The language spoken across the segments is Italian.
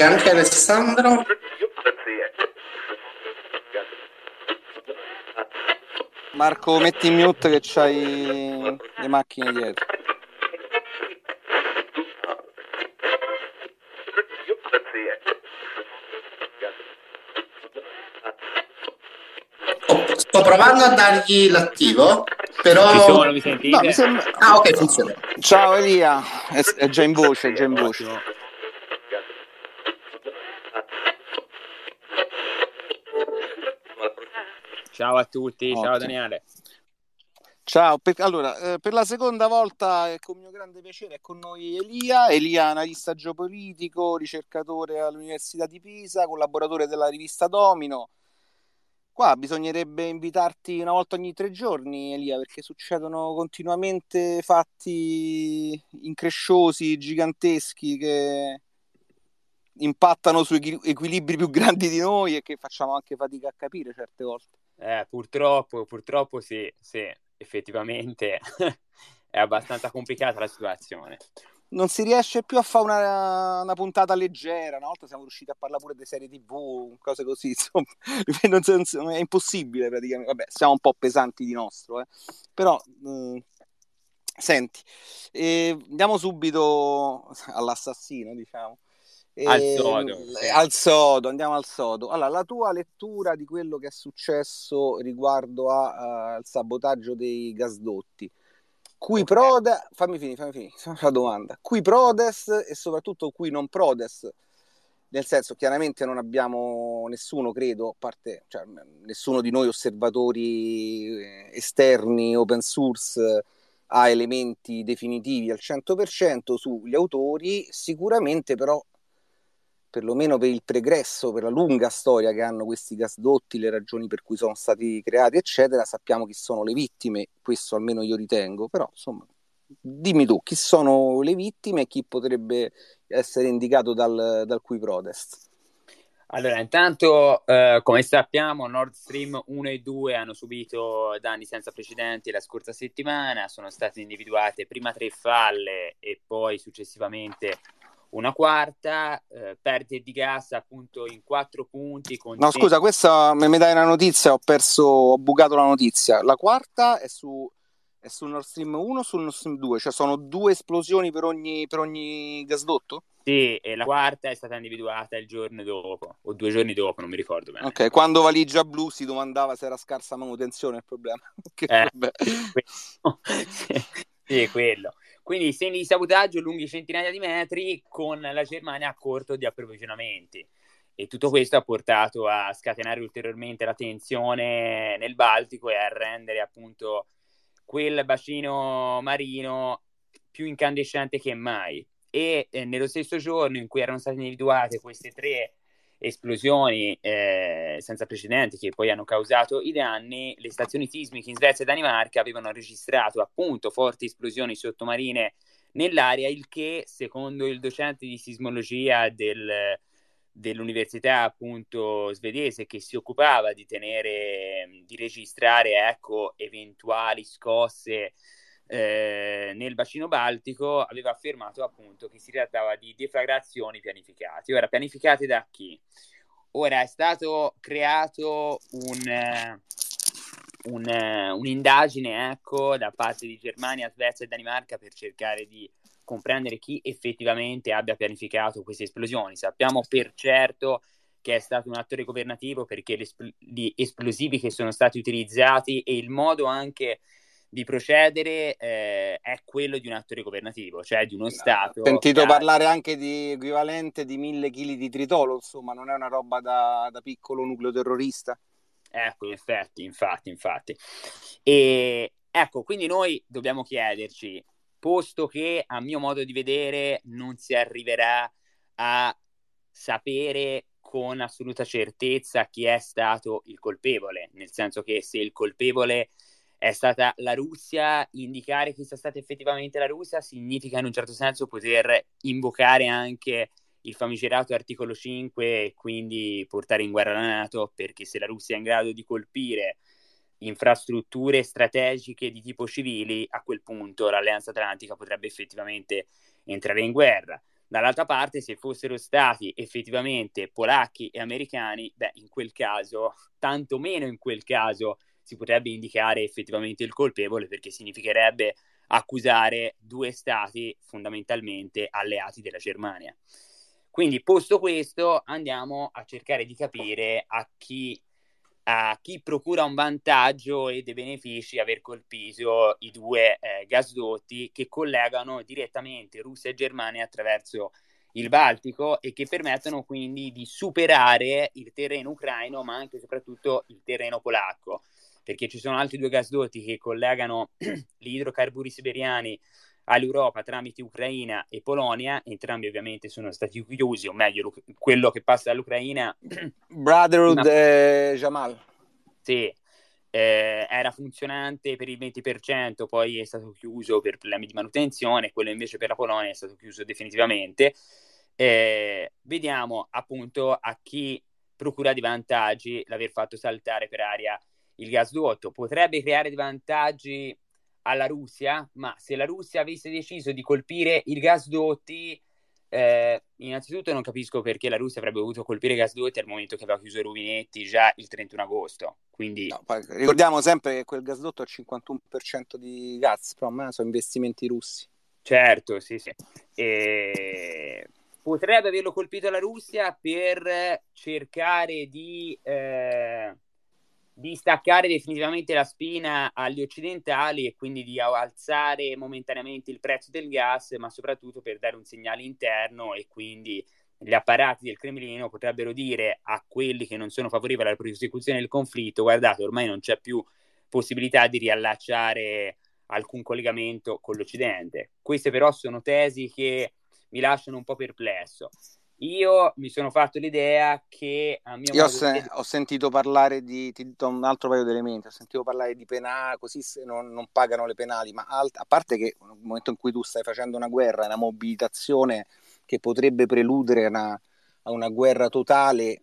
C'è anche Alessandro. Marco, metti in mute che c'hai le macchine dietro. Oh, sto provando a dargli l'attivo, però... Ci sono, mi sentite? No, mi sembra- Ah, ok, funziona. Ciao Elia, è, è già in voce, è già in voce. Ciao a tutti, ciao Ottimo. Daniele. Ciao, per, allora, eh, per la seconda volta è con mio grande piacere è con noi Elia, Elia analista geopolitico, ricercatore all'Università di Pisa, collaboratore della rivista Domino. Qua bisognerebbe invitarti una volta ogni tre giorni, Elia, perché succedono continuamente fatti incresciosi, giganteschi che impattano su equi- equilibri più grandi di noi e che facciamo anche fatica a capire certe volte. Eh, purtroppo, purtroppo sì, sì, effettivamente è abbastanza complicata la situazione. non si riesce più a fare una, una puntata leggera. Una volta siamo riusciti a parlare pure di serie TV, cose così. Insomma, non non è impossibile praticamente. Vabbè, siamo un po' pesanti di nostro, eh. però. eh, Senti, eh, andiamo subito all'assassino, diciamo. Al Eh, sodo, al sodo, andiamo al sodo. Allora, la tua lettura di quello che è successo riguardo a- a- al sabotaggio dei gasdotti. Cui Ok. prode, fammi finire, fammi finire la domanda. Cui prodes e soprattutto cui non prodes? Nel senso, chiaramente non abbiamo nessuno, credo, a parte, cioè, nessuno di noi osservatori eh, esterni, open source, ha elementi definitivi al 100% sugli autori, sicuramente però, perlomeno per il pregresso, per la lunga storia che hanno questi gasdotti, le ragioni per cui sono stati creati, eccetera, sappiamo chi sono le vittime, questo almeno io ritengo, però insomma, dimmi tu, chi sono le vittime e chi potrebbe essere indicato dal, dal cui protest? Allora, intanto, eh, come sappiamo, Nord Stream 1 e 2 hanno subito danni senza precedenti la scorsa settimana, sono state individuate prima tre falle e poi successivamente una quarta, eh, perdite di gas appunto in quattro punti. Con No, scusa, questa mi dai una notizia, ho perso, ho bucato la notizia. La quarta è su, è su Nord Stream 1 o su Nord Stream 2? Cioè sono due esplosioni per ogni, per ogni gasdotto? Sì, e la quarta è stata individuata il giorno dopo, o due giorni dopo, non mi ricordo bene. Ok, quando Valigia Blu si domandava se era scarsa manutenzione il problema. Che Eh. Quello. sì, quello. Quindi segni di sabotaggio lunghi centinaia di metri con la Germania a corto di approvvigionamenti. E tutto questo ha portato a scatenare ulteriormente la tensione nel Baltico e a rendere appunto quel bacino marino più incandescente che mai. E eh, nello stesso giorno in cui erano state individuate queste tre esplosioni eh, senza precedenti che poi hanno causato i danni, le stazioni sismiche in Svezia e Danimarca avevano registrato appunto forti esplosioni sottomarine nell'area, il che secondo il docente di sismologia del, dell'università appunto svedese che si occupava di tenere, di registrare ecco eventuali scosse eh, nel bacino baltico aveva affermato appunto che si trattava di deflagrazioni pianificate. Ora, pianificate da chi? Ora è stato creato un, eh, un, eh, un'indagine ecco, da parte di Germania, Svezia e Danimarca per cercare di comprendere chi effettivamente abbia pianificato queste esplosioni. Sappiamo per certo che è stato un attore governativo perché gli esplosivi che sono stati utilizzati e il modo anche di procedere eh, è quello di un attore governativo, cioè di uno Stato. Ho sentito che parlare anche di equivalente di mille chili di tritolo, insomma, non è una roba da, da piccolo nucleo terrorista. Ecco, in effetti, infatti, infatti. E ecco, quindi noi dobbiamo chiederci, posto che a mio modo di vedere non si arriverà a sapere con assoluta certezza chi è stato il colpevole, nel senso che se il colpevole è stata la Russia, indicare che sia stata effettivamente la Russia significa in un certo senso poter invocare anche il famigerato articolo 5 e quindi portare in guerra la Nato, perché se la Russia è in grado di colpire infrastrutture strategiche di tipo civili, a quel punto l'Alleanza Atlantica potrebbe effettivamente entrare in guerra. Dall'altra parte, se fossero stati effettivamente polacchi e americani, beh, in quel caso, tanto meno in quel caso, si potrebbe indicare effettivamente il colpevole perché significherebbe accusare due stati fondamentalmente alleati della Germania. Quindi, posto questo, andiamo a cercare di capire a chi, a chi procura un vantaggio e dei benefici aver colpito i due eh, gasdotti che collegano direttamente Russia e Germania attraverso il Baltico e che permettono quindi di superare il terreno ucraino, ma anche e soprattutto il terreno polacco, perché ci sono altri due gasdotti che collegano gli idrocarburi siberiani all'Europa tramite Ucraina e Polonia, entrambi ovviamente sono stati chiusi, o meglio, quello che passa dall'Ucraina... Brotherhood no. e Jamal. Sì, eh, era funzionante per il 20%, poi è stato chiuso per problemi di manutenzione, quello invece per la Polonia è stato chiuso definitivamente. Eh, vediamo appunto a chi procura di vantaggi l'aver fatto saltare per aria il gasdotto. Potrebbe creare dei vantaggi alla Russia, ma se la Russia avesse deciso di colpire i gasdotti, eh, innanzitutto non capisco perché la Russia avrebbe voluto colpire i gasdotti al momento che aveva chiuso i rubinetti già il 31 agosto. Quindi... No, ricordiamo sempre che quel gasdotto ha il 51% di Gazprom, eh, sono investimenti russi. Certo, sì, sì. E... Potrebbe averlo colpito la Russia per cercare di... Eh di staccare definitivamente la spina agli occidentali e quindi di alzare momentaneamente il prezzo del gas, ma soprattutto per dare un segnale interno e quindi gli apparati del Cremlino potrebbero dire a quelli che non sono favorevoli alla prosecuzione del conflitto, guardate, ormai non c'è più possibilità di riallacciare alcun collegamento con l'Occidente. Queste però sono tesi che mi lasciano un po' perplesso. Io mi sono fatto l'idea che a mio Io ho, se- ho, sentito parlare di, ti do un altro paio di elementi, ho sentito parlare di penali, così se non, non pagano le penali, ma alt- a parte che nel momento in cui tu stai facendo una guerra, una mobilitazione che potrebbe preludere una, a una guerra totale,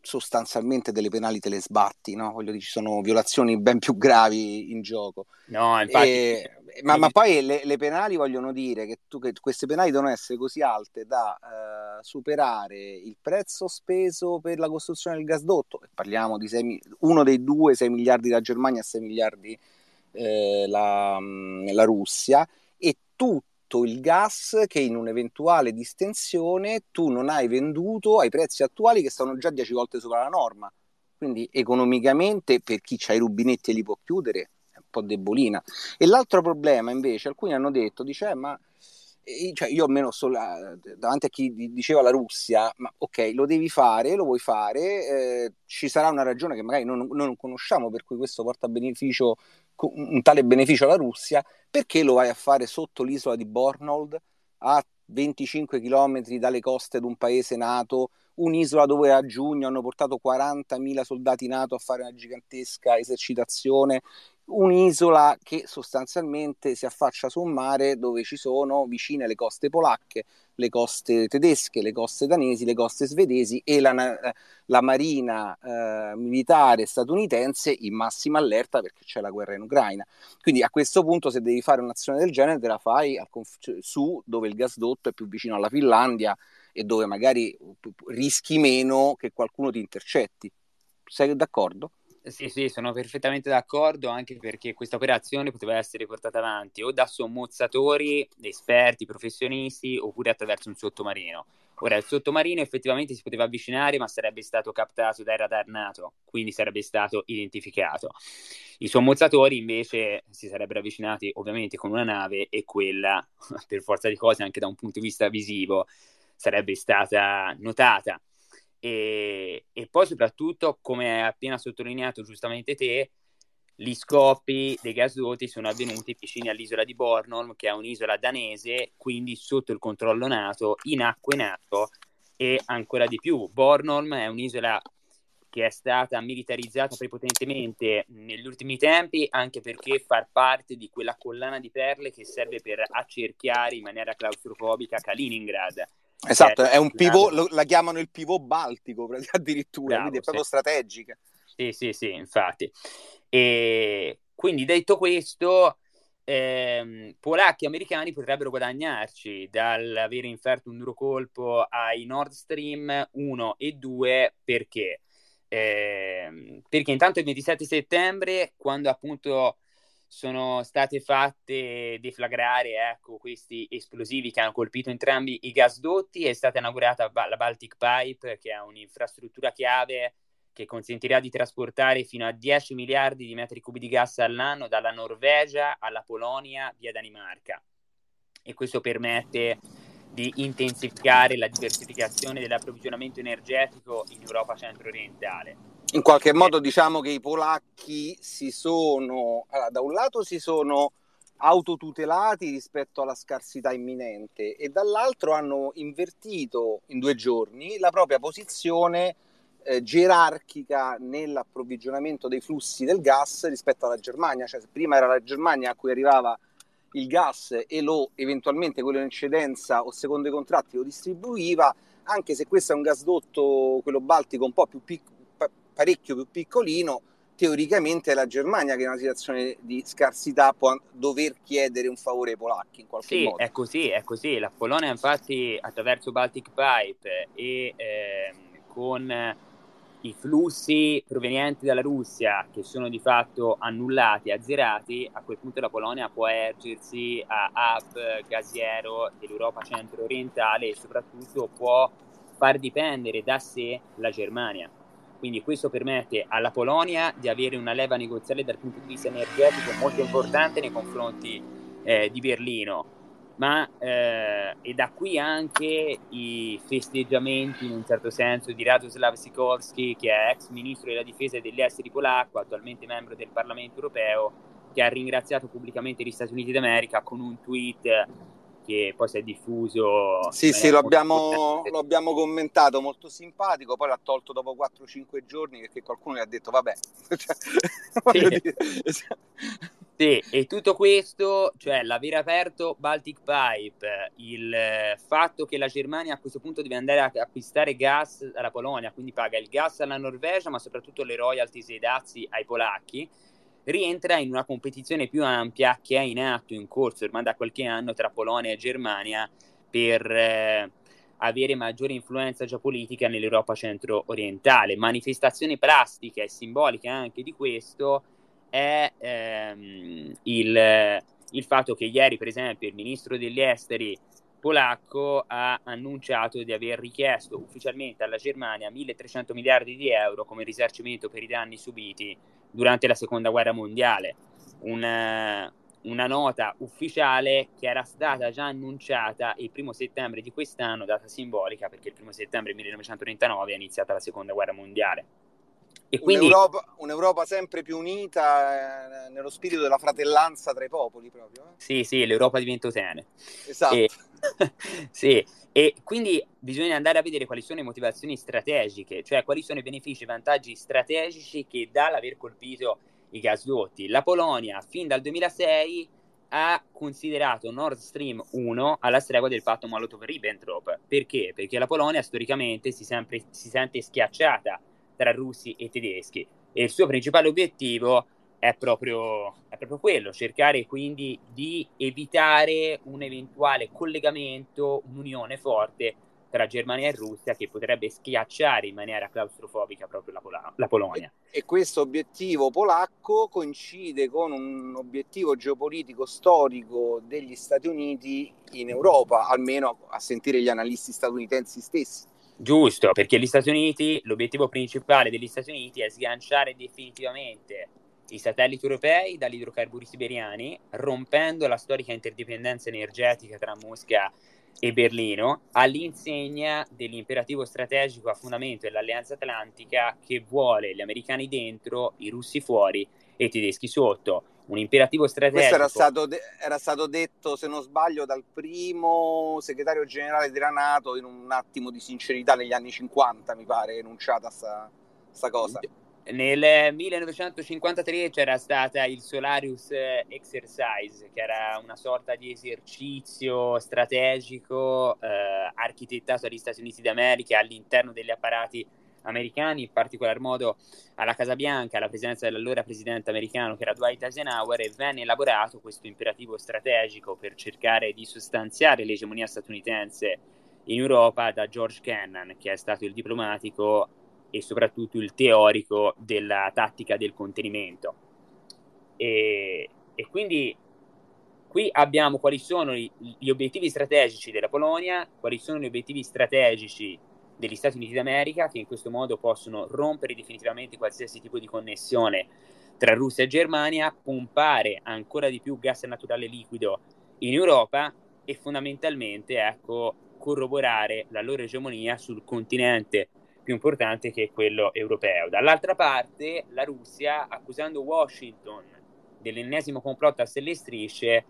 sostanzialmente delle penali te le sbatti, no? Voglio dire, ci sono violazioni ben più gravi in gioco. No, infatti... E, ma, ma, poi le, le, penali vogliono dire che, tu, che, queste penali devono essere così alte da uh, superare il prezzo speso per la costruzione del gasdotto, e parliamo di 6, uno dei due, 6 miliardi la Germania e 6 miliardi eh, la, la Russia, e tutto tutto il gas che in un'eventuale distensione tu non hai venduto ai prezzi attuali che stanno già 10 volte sopra la norma. Quindi economicamente per chi ha i rubinetti e li può chiudere è un po' debolina. E l'altro problema invece, alcuni hanno detto, dice, eh, ma cioè io almeno solo, davanti a chi diceva la Russia, ma ok, lo devi fare, lo vuoi fare, eh, ci sarà una ragione che magari non, non conosciamo per cui questo porta beneficio un tale beneficio alla Russia, perché lo vai a fare sotto l'isola di Bornhold, a 25 km dalle coste di un paese nato, un'isola dove a giugno hanno portato 40.000 soldati NATO a fare una gigantesca esercitazione, un'isola che sostanzialmente si affaccia su un mare dove ci sono vicine le coste polacche, le coste tedesche, le coste danesi, le coste svedesi e la, la marina eh, militare statunitense in massima allerta perché c'è la guerra in Ucraina. Quindi a questo punto se devi fare un'azione del genere te la fai conf- cioè, su dove il gasdotto è più vicino alla Finlandia e dove magari rischi meno che qualcuno ti intercetti. Sei d'accordo? Sì, sì, sono perfettamente d'accordo, anche perché questa operazione poteva essere portata avanti o da sommozzatori, esperti, professionisti, oppure attraverso un sottomarino. Ora, il sottomarino effettivamente si poteva avvicinare, ma sarebbe stato captato dai radar NATO, quindi sarebbe stato identificato. I sommozzatori invece si sarebbero avvicinati ovviamente con una nave e quella, per forza di cose, anche da un punto di vista visivo, sarebbe stata notata. E, e poi soprattutto, come hai appena sottolineato giustamente te, gli scoppi dei gasdotti sono avvenuti vicini all'isola di Bornholm, che è un'isola danese, quindi sotto il controllo NATO, in acque NATO e ancora di più. Bornholm è un'isola che è stata militarizzata prepotentemente negli ultimi tempi, anche perché fa parte di quella collana di perle che serve per accerchiare in maniera claustrofobica Kaliningrad Esatto, è un pivot, la chiamano il pivot baltico addirittura, Bravo, quindi è proprio sì. strategica. Sì, sì, sì, infatti. E quindi detto questo, ehm, polacchi e americani potrebbero guadagnarci dall'avere inferto un duro colpo ai Nord Stream 1 e 2 perché? Eh, perché intanto il 27 settembre, quando appunto sono state fatte deflagrare ecco, questi esplosivi che hanno colpito entrambi i gasdotti, è stata inaugurata la Baltic Pipe, che è un'infrastruttura chiave che consentirà di trasportare fino a 10 miliardi di metri cubi di gas all'anno dalla Norvegia alla Polonia via Danimarca. E questo permette di intensificare la diversificazione dell'approvvigionamento energetico in Europa centro-orientale. In qualche modo diciamo che i polacchi si sono, allora, da un lato si sono autotutelati rispetto alla scarsità imminente e dall'altro hanno invertito in due giorni la propria posizione eh, gerarchica nell'approvvigionamento dei flussi del gas rispetto alla Germania, cioè prima era la Germania a cui arrivava il gas e lo eventualmente quello in eccedenza o secondo i contratti lo distribuiva, anche se questo è un gasdotto, quello baltico, un po' più pic- parecchio più piccolino, teoricamente è la Germania che in una situazione di scarsità può dover chiedere un favore ai polacchi in qualche sì, modo. Sì, è così, è così. La Polonia infatti attraverso Baltic Pipe e eh, con i flussi provenienti dalla Russia che sono di fatto annullati, azzerati, a quel punto la Polonia può ergersi a hub gasiero dell'Europa centro-orientale e soprattutto può far dipendere da sé la Germania. Quindi questo permette alla Polonia di avere una leva negoziale dal punto di vista energetico molto importante nei confronti eh, di Berlino. Ma eh, e da qui anche i festeggiamenti in un certo senso di Radoslav Sikorski che è ex ministro della difesa e degli esteri polacco, attualmente membro del Parlamento europeo, che ha ringraziato pubblicamente gli Stati Uniti d'America con un tweet che poi si è diffuso. Sì, sì, lo abbiamo, lo abbiamo, commentato, molto simpatico, poi l'ha tolto dopo 4-5 giorni perché qualcuno gli ha detto vabbè. Cioè, sì. Sì, e tutto questo, cioè l'aver aperto Baltic Pipe, il fatto che la Germania a questo punto deve andare a acquistare gas dalla Polonia, quindi paga il gas alla Norvegia, ma soprattutto le royalties e i dazi ai polacchi, rientra in una competizione più ampia che è in atto, in corso ormai da qualche anno tra Polonia e Germania per eh, avere maggiore influenza geopolitica nell'Europa centro-orientale. Manifestazione plastica e simbolica anche di questo è ehm, il, il fatto che ieri, per esempio, il ministro degli esteri polacco ha annunciato di aver richiesto ufficialmente alla Germania 1300 miliardi di euro come risarcimento per i danni subiti durante la seconda guerra mondiale. Una, una nota ufficiale che era stata già annunciata il primo settembre di quest'anno, data simbolica perché il primo settembre 1939 è iniziata la seconda guerra mondiale. E quindi... un'Europa, un'Europa, sempre più unita eh, nello spirito della fratellanza tra i popoli, proprio. Eh? Sì, sì, l'Europa di Ventotene. Esatto. E, sì, e quindi bisogna andare a vedere quali sono le motivazioni strategiche, cioè quali sono i benefici e vantaggi strategici che dà l'aver colpito i gasdotti. La Polonia, fin dal 2006, ha considerato Nord Stream 1 alla stregua del patto Molotov-Ribbentrop. Perché? Perché la Polonia storicamente si, sempre, si sente schiacciata tra russi e tedeschi e il suo principale obiettivo è proprio, è proprio quello, cercare quindi di evitare un eventuale collegamento, un'unione forte tra Germania e Russia che potrebbe schiacciare in maniera claustrofobica proprio la, Pol- la Polonia. E, e, questo obiettivo polacco coincide con un obiettivo geopolitico storico degli Stati Uniti in Europa, almeno a sentire gli analisti statunitensi stessi. Giusto, perché gli Stati Uniti, l'obiettivo principale degli Stati Uniti è sganciare definitivamente i satelliti europei dagli idrocarburi siberiani, rompendo la storica interdipendenza energetica tra Mosca e Berlino, all'insegna dell'imperativo strategico a fondamento dell'Alleanza Atlantica che vuole gli americani dentro, i russi fuori e i tedeschi sotto un imperativo strategico. Questo era stato, de- era stato, detto, se non sbaglio, dal primo segretario generale della Nato in un attimo di sincerità negli anni 50, mi pare, enunciata questa cosa. Nel 1953 c'era stata il Solarius Exercise, che era una sorta di esercizio strategico eh, architettato dagli Stati Uniti d'America all'interno degli apparati americani, in particolar modo alla Casa Bianca, alla presenza dell'allora presidente americano che era Dwight Eisenhower, e venne elaborato questo imperativo strategico per cercare di sostanziare l'egemonia statunitense in Europa da George Kennan, che è stato il diplomatico e soprattutto il teorico della tattica del contenimento. E, e quindi qui abbiamo quali sono gli, gli obiettivi strategici della Polonia, quali sono gli obiettivi strategici degli Stati Uniti d'America che in questo modo possono rompere definitivamente qualsiasi tipo di connessione tra Russia e Germania, pompare ancora di più gas naturale liquido in Europa e fondamentalmente ecco, corroborare la loro egemonia sul continente più importante che quello europeo. Dall'altra parte la Russia, accusando Washington dell'ennesimo complotto a stelle strisce,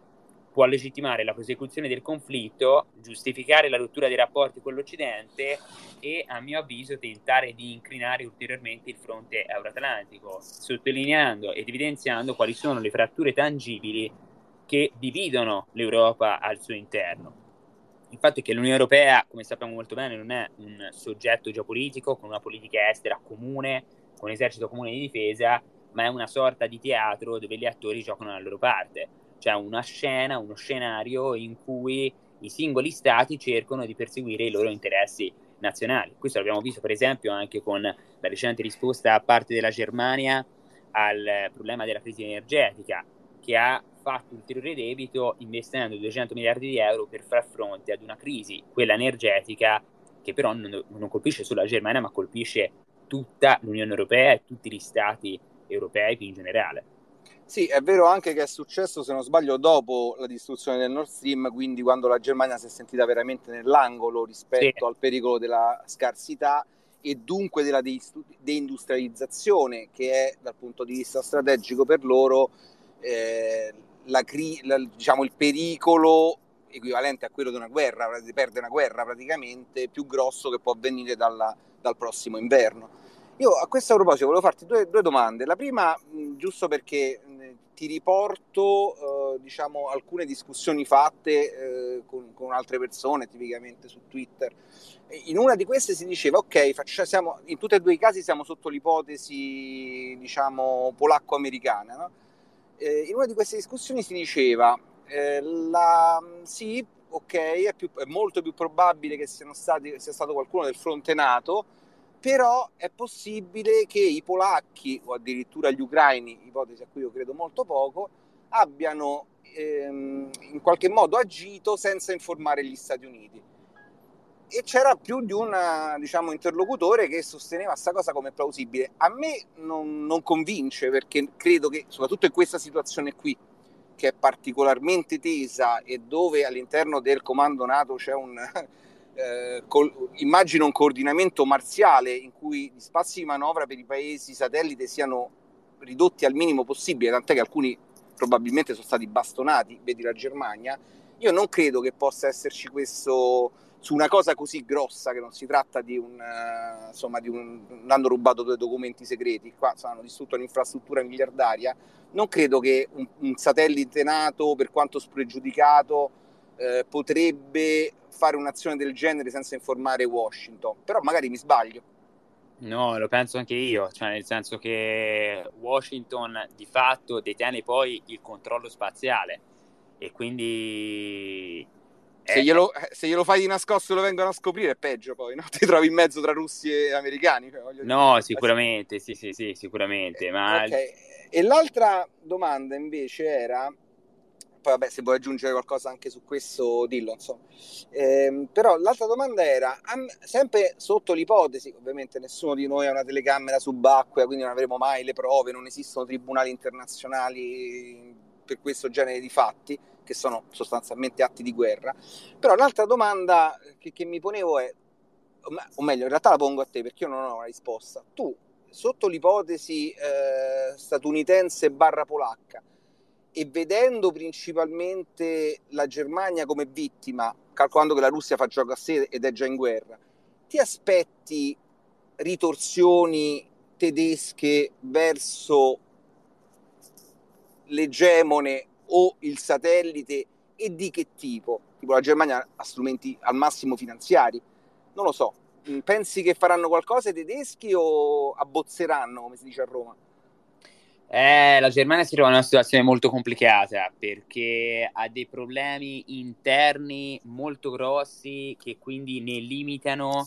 può legittimare la prosecuzione del conflitto, giustificare la rottura dei rapporti con l'Occidente e, a mio avviso, tentare di incrinare ulteriormente il fronte euroatlantico, sottolineando ed evidenziando quali sono le fratture tangibili che dividono l'Europa al suo interno. Il fatto è che l'Unione Europea, come sappiamo molto bene, non è un soggetto geopolitico con una politica estera comune, con un esercito comune di difesa, ma è una sorta di teatro dove gli attori giocano la loro parte cioè una scena, uno scenario in cui i singoli stati cercano di perseguire i loro interessi nazionali. Questo l'abbiamo visto per esempio anche con la recente risposta a parte della Germania al problema della crisi energetica, che ha fatto ulteriore debito investendo 200 miliardi di euro per far fronte ad una crisi, quella energetica, che però non, non colpisce solo la Germania, ma colpisce tutta l'Unione Europea e tutti gli stati europei più in generale. Sì, è vero anche che è successo, se non sbaglio, dopo la distruzione del Nord Stream, quindi quando la Germania si è sentita veramente nell'angolo rispetto sì. al pericolo della scarsità e dunque della deindustrializzazione, che è dal punto di vista strategico per loro eh, la, la, diciamo, il pericolo equivalente a quello di una guerra, di perdere una guerra praticamente più grosso che può avvenire dalla, dal prossimo inverno. Io a questo proposito volevo farti due, due domande. La prima, mh, giusto perché mh, ti riporto eh, diciamo, alcune discussioni fatte eh, con, con, altre persone, tipicamente su Twitter. In una di queste si diceva, ok, faccia, siamo, in tutti e due i casi siamo sotto l'ipotesi diciamo, polacco-americana. No? Eh, in una di queste discussioni si diceva, eh, la, sì, ok, è, più, è, molto più probabile che stati, sia stato qualcuno del fronte NATO, però è possibile che i polacchi o addirittura gli ucraini, ipotesi a cui io credo molto poco, abbiano ehm, in qualche modo agito senza informare gli Stati Uniti. E c'era più di un diciamo, interlocutore che sosteneva questa cosa come plausibile. A me non, non convince perché credo che, soprattutto in questa situazione qui, che è particolarmente tesa e dove all'interno del comando NATO c'è un, eh, col, immagino un coordinamento marziale in cui gli spazi di manovra per i paesi satellite siano ridotti al minimo possibile, tant'è che alcuni probabilmente sono stati bastonati, vedi la Germania, io non credo che possa esserci questo su una cosa così grossa che non si tratta di un uh, insomma di un hanno rubato due documenti segreti qua hanno distrutto un'infrastruttura miliardaria non credo che un, un satellite nato per quanto spregiudicato eh, potrebbe fare un'azione del genere senza informare Washington, però magari mi sbaglio. No, lo penso anche io, cioè nel senso che Washington di fatto detiene poi il controllo spaziale e quindi... Se glielo, eh, se glielo, fai di nascosto e lo vengono a scoprire è peggio poi, no? Ti trovi in mezzo tra russi e americani. Cioè, no, sicuramente, sì, sì, sì, sicuramente. Ma... Okay. E l'altra domanda invece era, poi vabbè se vuoi aggiungere qualcosa anche su questo dillo insomma eh, però l'altra domanda era sempre sotto l'ipotesi ovviamente nessuno di noi ha una telecamera subacquea quindi non avremo mai le prove non esistono tribunali internazionali per questo genere di fatti che sono sostanzialmente atti di guerra. Però l'altra domanda che, che mi ponevo è o meglio in realtà la pongo a te perché io non ho una risposta. Tu sotto l'ipotesi eh, statunitense barra polacca e vedendo principalmente la Germania come vittima, calcolando che la Russia fa gioco a sé ed è già in guerra, ti aspetti ritorsioni tedesche verso l'egemone o il satellite e di che tipo? Tipo la Germania ha strumenti al massimo finanziari? Non lo so. pensi che faranno qualcosa i tedeschi o abbozzeranno, come si dice a Roma? Eh, la Germania si trova in una situazione molto complicata perché ha dei problemi interni molto grossi che quindi ne limitano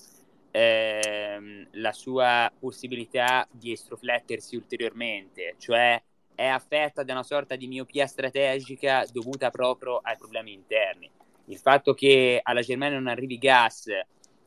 ehm, la sua possibilità di estroflettersi ulteriormente, cioè è affetta da una sorta di miopia strategica dovuta proprio ai problemi interni. Il fatto che alla Germania non arrivi gas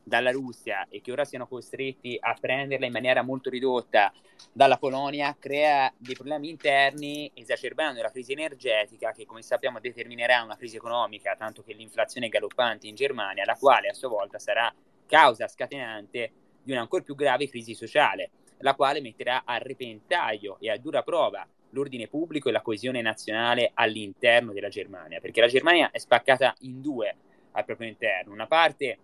dalla Russia e che ora siano costretti a prenderla in maniera molto ridotta dalla Polonia crea dei problemi interni esacerbando la crisi energetica che come sappiamo determinerà una crisi economica tanto che l'inflazione è galoppante in Germania la quale a sua volta sarà causa scatenante di una ancora più grave crisi sociale la quale metterà a repentaglio e a dura prova l'ordine pubblico e la coesione nazionale all'interno della Germania perché la Germania è spaccata in due al proprio interno una parte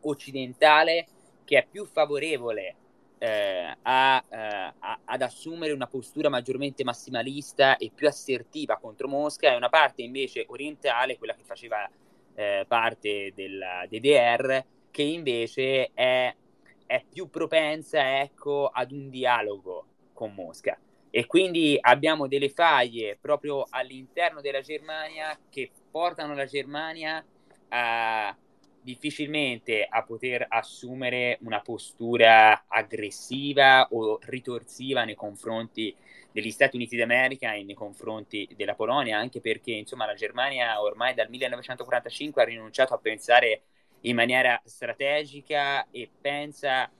occidentale che è più favorevole eh, a, eh, a, ad assumere una postura maggiormente massimalista e più assertiva contro Mosca e una parte invece orientale, quella che faceva eh, parte della DDR, che invece è, è più propensa ecco, ad un dialogo con Mosca. E quindi abbiamo delle faglie proprio all'interno della Germania che portano la Germania a difficilmente a poter assumere una postura aggressiva o ritorsiva nei confronti degli Stati Uniti d'America e nei confronti della Polonia, anche perché insomma la Germania ormai dal 1945 ha rinunciato a pensare in maniera strategica e pensa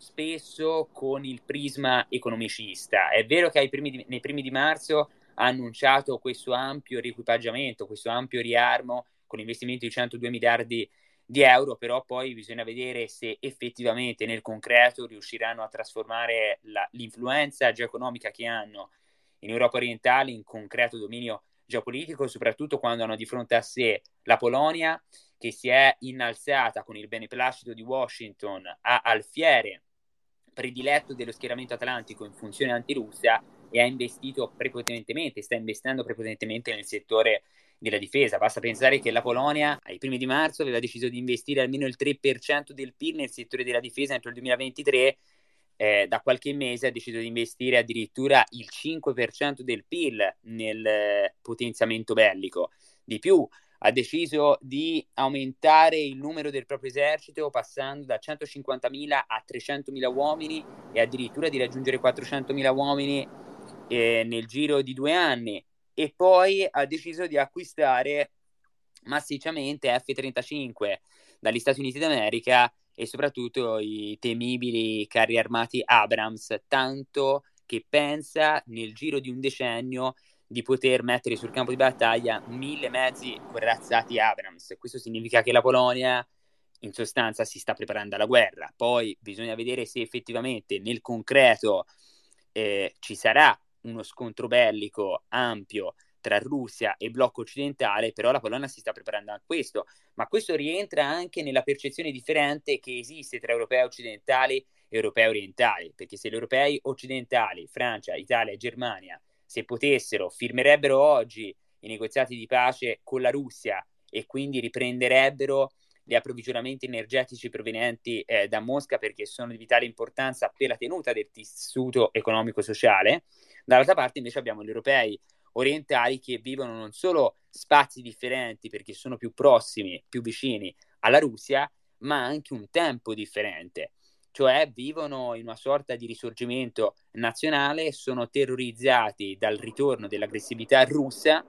spesso con il prisma economicista. È vero che primi di, nei primi di marzo ha annunciato questo ampio riequipaggiamento, questo ampio riarmo con investimenti di 102 miliardi di euro, però poi bisogna vedere se effettivamente nel concreto riusciranno a trasformare la, l'influenza geoeconomica che hanno in Europa orientale in concreto dominio geopolitico, soprattutto quando hanno di fronte a sé la Polonia che si è innalzata con il beneplacito di Washington a alfiere prediletto dello schieramento atlantico in funzione antirussia e ha investito prepotentemente, sta investendo prepotentemente nel settore della difesa. Basta pensare che la Polonia ai primi di marzo aveva deciso di investire almeno il 3% del PIL nel settore della difesa entro il 2023. Eh, da qualche mese ha deciso di investire addirittura il 5% del PIL nel eh, potenziamento bellico. Di più, ha deciso di aumentare il numero del proprio esercito passando da 150.000 a 300.000 uomini e addirittura di raggiungere 400.000 uomini eh, nel giro di due anni. E poi ha deciso di acquistare massicciamente F-35 dagli Stati Uniti d'America e soprattutto i temibili carri armati Abrams, tanto che pensa nel giro di un decennio di poter mettere sul campo di battaglia mille mezzi corazzati Abrams. Questo significa che la Polonia in sostanza si sta preparando alla guerra. Poi bisogna vedere se effettivamente nel concreto eh, ci sarà uno scontro bellico ampio tra Russia e blocco occidentale, però la Polonia si sta preparando a questo, ma questo rientra anche nella percezione differente che esiste tra europei occidentali e europei orientali, perché se gli europei occidentali, Francia, Italia e Germania, se potessero, firmerebbero oggi i negoziati di pace con la Russia e quindi riprenderebbero gli approvvigionamenti energetici provenienti eh, da Mosca perché sono di vitale importanza per la tenuta del tessuto economico-sociale, Dall'altra parte invece abbiamo gli europei orientali che vivono non solo spazi differenti perché sono più prossimi, più vicini alla Russia, ma anche un tempo differente. Cioè vivono in una sorta di risorgimento nazionale, sono terrorizzati dal ritorno dell'aggressività russa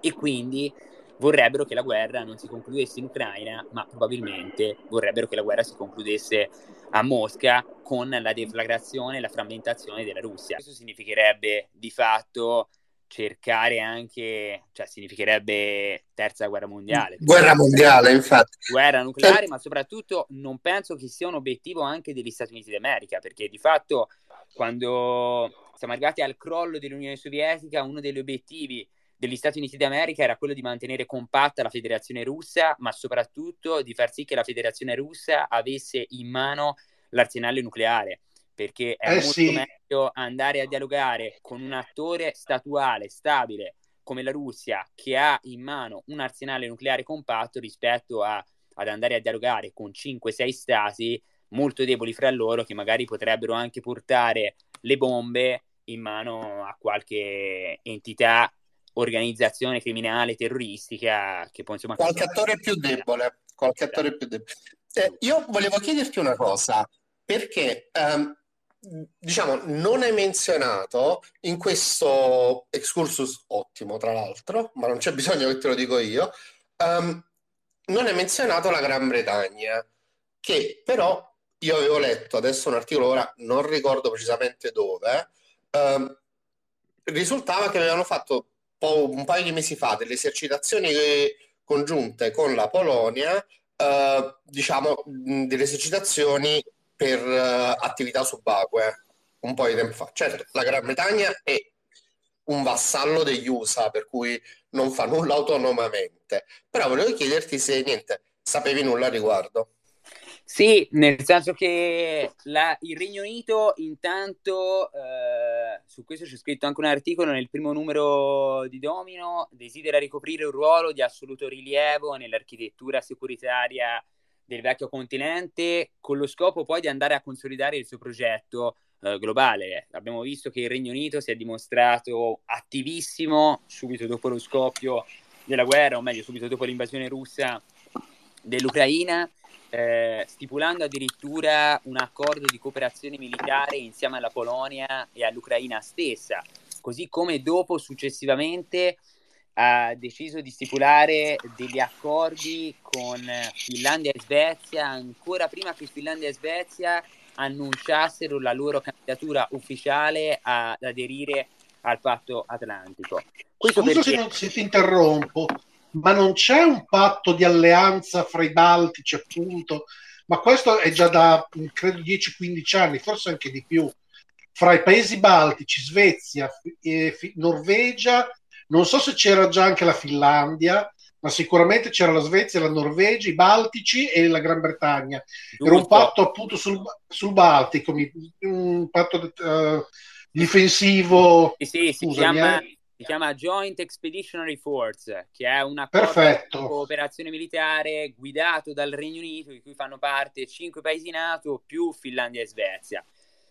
e quindi vorrebbero che la guerra non si concludesse in Ucraina, ma probabilmente vorrebbero che la guerra si concludesse a Mosca con la deflagrazione e la frammentazione della Russia. Questo significherebbe di fatto cercare anche, cioè significherebbe terza guerra mondiale. Guerra mondiale, infatti. Guerra nucleare, ma soprattutto non penso che sia un obiettivo anche degli Stati Uniti d'America, perché di fatto quando siamo arrivati al crollo dell'Unione Sovietica, uno degli obiettivi degli Stati Uniti d'America era quello di mantenere compatta la federazione russa, ma soprattutto di far sì che la federazione russa avesse in mano l'arsenale nucleare, perché è eh molto sì. meglio andare a dialogare con un attore statuale, stabile, come la Russia, che ha in mano un arsenale nucleare compatto rispetto a, ad andare a dialogare con 5-6 stati molto deboli fra loro che magari potrebbero anche portare le bombe in mano a qualche entità, organizzazione criminale, terroristica che poi insomma... Qualche attore più debole, qualche attore più debole. Eh, io volevo chiederti una cosa, perché um, diciamo non hai menzionato in questo excursus ottimo, tra l'altro, ma non c'è bisogno che te lo dico io, um, non hai menzionato la Gran Bretagna, che però io avevo letto adesso un articolo, ora non ricordo precisamente dove, ehm, risultava che avevano fatto po- un paio di mesi fa delle esercitazioni congiunte con la Polonia, eh, diciamo delle esercitazioni per eh, attività subacquee, un po' di tempo fa. Certo, la Gran Bretagna è un vassallo degli USA, per cui non fa nulla autonomamente, però volevo chiederti se niente, sapevi nulla a riguardo. Sì, nel senso che la, il Regno Unito intanto, eh, su questo c'è scritto anche un articolo nel primo numero di Domino, desidera ricoprire un ruolo di assoluto rilievo nell'architettura securitaria del vecchio continente con lo scopo poi di andare a consolidare il suo progetto eh, globale. Abbiamo visto che il Regno Unito si è dimostrato attivissimo subito dopo lo scoppio della guerra, o meglio subito dopo l'invasione russa dell'Ucraina eh, stipulando addirittura un accordo di cooperazione militare insieme alla Polonia e all'Ucraina stessa, così come dopo successivamente ha deciso di stipulare degli accordi con Finlandia e Svezia ancora prima che Finlandia e Svezia annunciassero la loro candidatura ufficiale ad aderire al patto atlantico. Questo Scusa perché... se, non, se ti interrompo, ma non c'è un patto di alleanza fra i Baltici, appunto, ma questo è già da credo 10-15 anni, forse anche di più, fra i paesi baltici, Svezia, e Norvegia, non so se c'era già anche la Finlandia, ma sicuramente c'era la Svezia, la Norvegia, i Baltici e la Gran Bretagna. Giusto. Era un patto appunto sul, sul Baltico, un patto uh, difensivo. Sì, sì, si chiama, eh si chiama Joint Expeditionary Force, che è una cooperazione militare guidato dal Regno Unito, di cui fanno parte cinque paesi NATO più Finlandia e Svezia.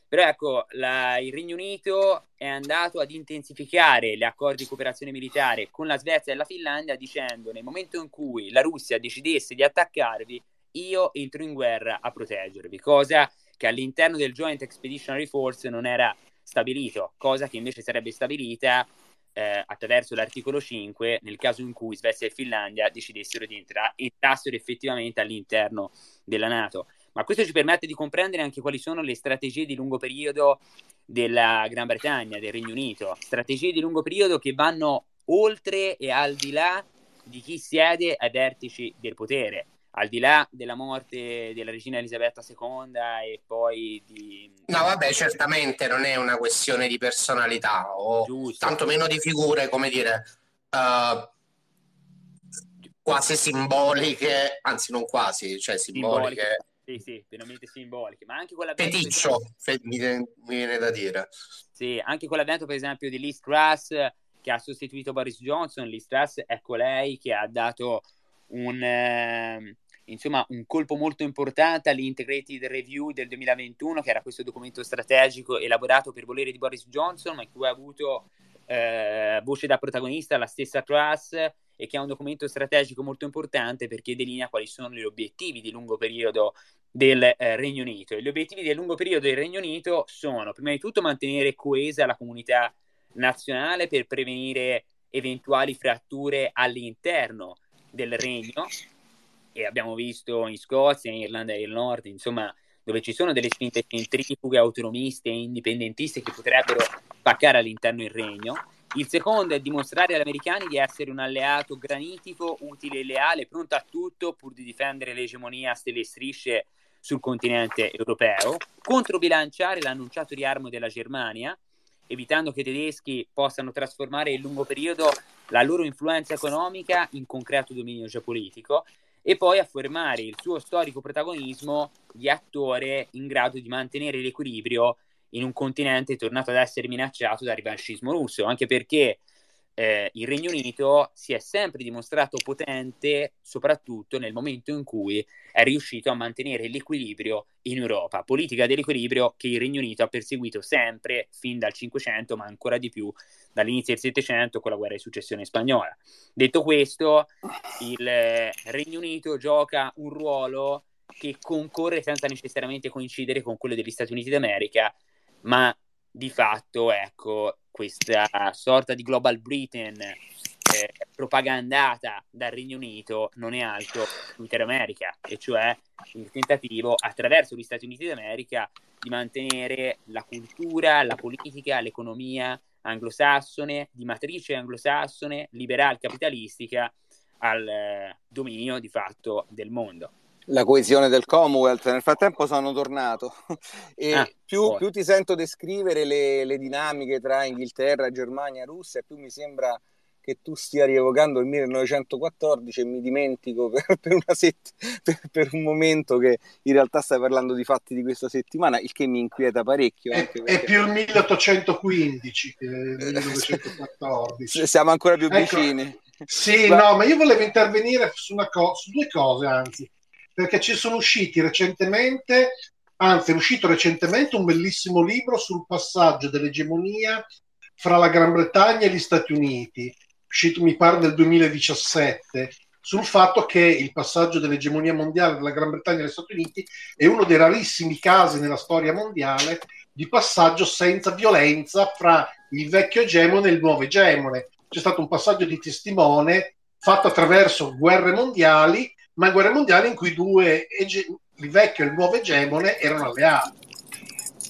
Però ecco, la, il Regno Unito è andato ad intensificare gli accordi di cooperazione militare con la Svezia e la Finlandia dicendo nel momento in cui la Russia decidesse di attaccarvi, io entro in guerra a proteggervi, cosa che all'interno del Joint Expeditionary Force non era stabilito, cosa che invece sarebbe stabilita eh, attraverso l'articolo 5 nel caso in cui Svezia e Finlandia decidessero di entrare entrassero effettivamente all'interno della Nato. Ma questo ci permette di comprendere anche quali sono le strategie di lungo periodo della Gran Bretagna, del Regno Unito, strategie di lungo periodo che vanno oltre e al di là di chi siede ai vertici del potere al di là della morte della regina Elisabetta II e poi di... No, vabbè, certamente non è una questione di personalità o Giusto. tantomeno di figure, come dire, uh, quasi simboliche, anzi non quasi, cioè simboliche. simboliche. Sì, sì, veramente simboliche, ma anche quella... Peticcio, fe- mi, mi viene da dire. Sì, anche quell'avvento per esempio di Liz Truss che ha sostituito Boris Johnson, Liz Truss, ecco lei che ha dato un, eh, insomma, un colpo molto importante all'Integrated Review del 2021, che era questo documento strategico elaborato per volere di Boris Johnson, ma in cui ha avuto eh, voce da protagonista la stessa Truss e che è un documento strategico molto importante perché delinea quali sono gli obiettivi di lungo periodo del eh, Regno Unito. E gli obiettivi di lungo periodo del Regno Unito sono, prima di tutto, mantenere coesa la comunità nazionale per prevenire eventuali fratture all'interno del regno e abbiamo visto in Scozia, in Irlanda del Nord, insomma, dove ci sono delle spinte centrifughe, autonomiste e indipendentiste che potrebbero spaccare all'interno il regno. Il secondo è dimostrare agli americani di essere un alleato granitico, utile e leale, pronto a tutto pur di difendere l'egemonia a stelle strisce sul continente europeo, controbilanciare l'annunciato riarmo della Germania, evitando che i tedeschi possano trasformare in lungo periodo la loro influenza economica in concreto dominio geopolitico e poi affermare il suo storico protagonismo di attore in grado di mantenere l'equilibrio in un continente tornato ad essere minacciato dal rivanchismo russo, anche perché eh, il Regno Unito si è sempre dimostrato potente, soprattutto nel momento in cui è riuscito a mantenere l'equilibrio in Europa, politica dell'equilibrio che il Regno Unito ha perseguito sempre fin dal Cinquecento, ma ancora di più dall'inizio del Settecento con la guerra di successione spagnola. Detto questo, il Regno Unito gioca un ruolo che concorre senza necessariamente coincidere con quello degli Stati Uniti d'America, ma di fatto, ecco, questa sorta di Global Britain eh, propagandata dal Regno Unito non è altro che l'intera America, e cioè il tentativo attraverso gli Stati Uniti d'America di mantenere la cultura, la politica, l'economia anglosassone, di matrice anglosassone, liberal capitalistica al eh, dominio di fatto del mondo la coesione del Commonwealth. Nel frattempo sono tornato e ah, più, più, ti sento descrivere le, le, dinamiche tra Inghilterra, Germania, Russia, più mi sembra che tu stia rievocando il 1914 e mi dimentico per, per, set, per, per, un momento che in realtà stai parlando di fatti di questa settimana, il che mi inquieta parecchio. È, perché... è più il 1815 che il 1914. Siamo ancora più ecco, vicini. Sì, ma... no, ma io volevo intervenire su, co- su due cose, anzi perché ci sono usciti recentemente, anzi è uscito recentemente un bellissimo libro sul passaggio dell'egemonia fra la Gran Bretagna e gli Stati Uniti, uscito mi pare nel 2017, sul fatto che il passaggio dell'egemonia mondiale della Gran Bretagna agli Stati Uniti è uno dei rarissimi casi nella storia mondiale di passaggio senza violenza fra il vecchio egemone e il nuovo egemone. C'è stato un passaggio di testimone fatto attraverso guerre mondiali ma guerre mondiali in cui due, il vecchio e il nuovo egemone, erano alleati.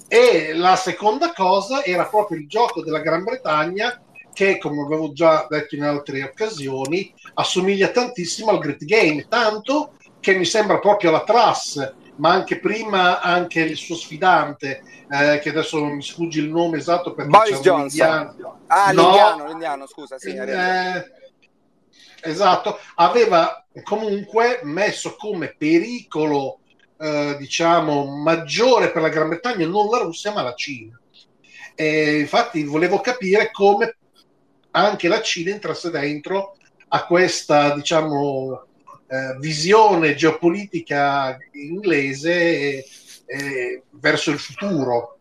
E la seconda cosa era proprio il gioco della Gran Bretagna che, come avevo già detto in altre occasioni, assomiglia tantissimo al Great Game, tanto che mi sembra proprio la Truss, ma anche prima anche il suo sfidante, eh, che adesso non mi sfugge il nome esatto perché Boris Johnson. Ah, no, l'indiano, l'indiano, scusa, sì, eh, esatto, aveva comunque messo come pericolo, eh, diciamo, maggiore per la Gran Bretagna non la Russia ma la Cina. E infatti volevo capire come anche la Cina entrasse dentro a questa, diciamo, eh, visione geopolitica inglese eh, verso il futuro.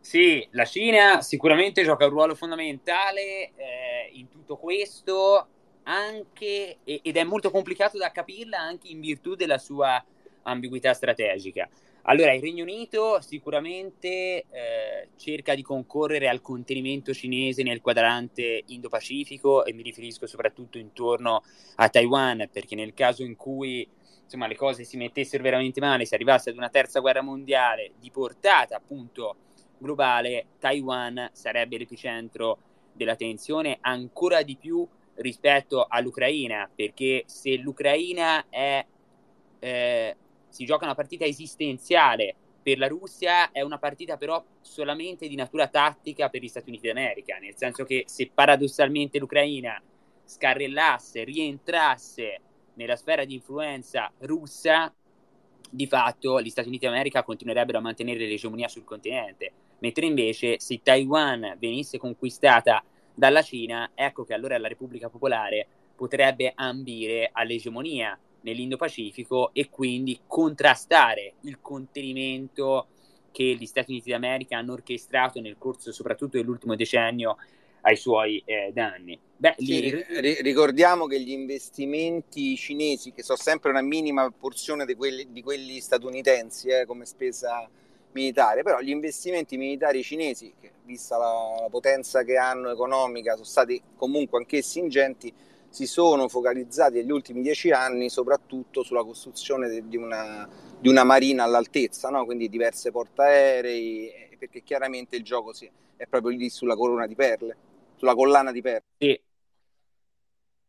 Sì, la Cina sicuramente gioca un ruolo fondamentale eh, in tutto questo anche, ed è molto complicato da capirla anche in virtù della sua ambiguità strategica. Allora, il Regno Unito sicuramente eh, cerca di concorrere al contenimento cinese nel quadrante Indo-Pacifico e mi riferisco soprattutto intorno a Taiwan, perché nel caso in cui insomma, le cose si mettessero veramente male, si arrivasse ad una terza guerra mondiale di portata appunto globale, Taiwan sarebbe l'epicentro della tensione ancora di più rispetto all'Ucraina, perché se l'Ucraina è, eh, si gioca una partita esistenziale per la Russia, è una partita però solamente di natura tattica per gli Stati Uniti d'America, nel senso che se paradossalmente l'Ucraina scarrellasse, rientrasse nella sfera di influenza russa, di fatto gli Stati Uniti d'America continuerebbero a mantenere l'egemonia sul continente, mentre invece se Taiwan venisse conquistata dalla Cina, ecco che allora la Repubblica Popolare potrebbe ambire all'egemonia nell'Indo-Pacifico e quindi contrastare il contenimento che gli Stati Uniti d'America hanno orchestrato nel corso soprattutto dell'ultimo decennio ai suoi eh, danni. Beh, sì, li... ricordiamo che gli investimenti cinesi, che sono sempre una minima porzione di quelli, di quelli statunitensi eh, come spesa militare, però gli investimenti militari cinesi, che, vista la, la, potenza che hanno economica, sono stati comunque anch'essi ingenti, si sono focalizzati negli ultimi dieci anni soprattutto sulla costruzione di, una, di, una, marina all'altezza, no? quindi diverse portaerei, perché chiaramente il gioco sì, è proprio lì sulla corona di perle, sulla collana di perle. Sì,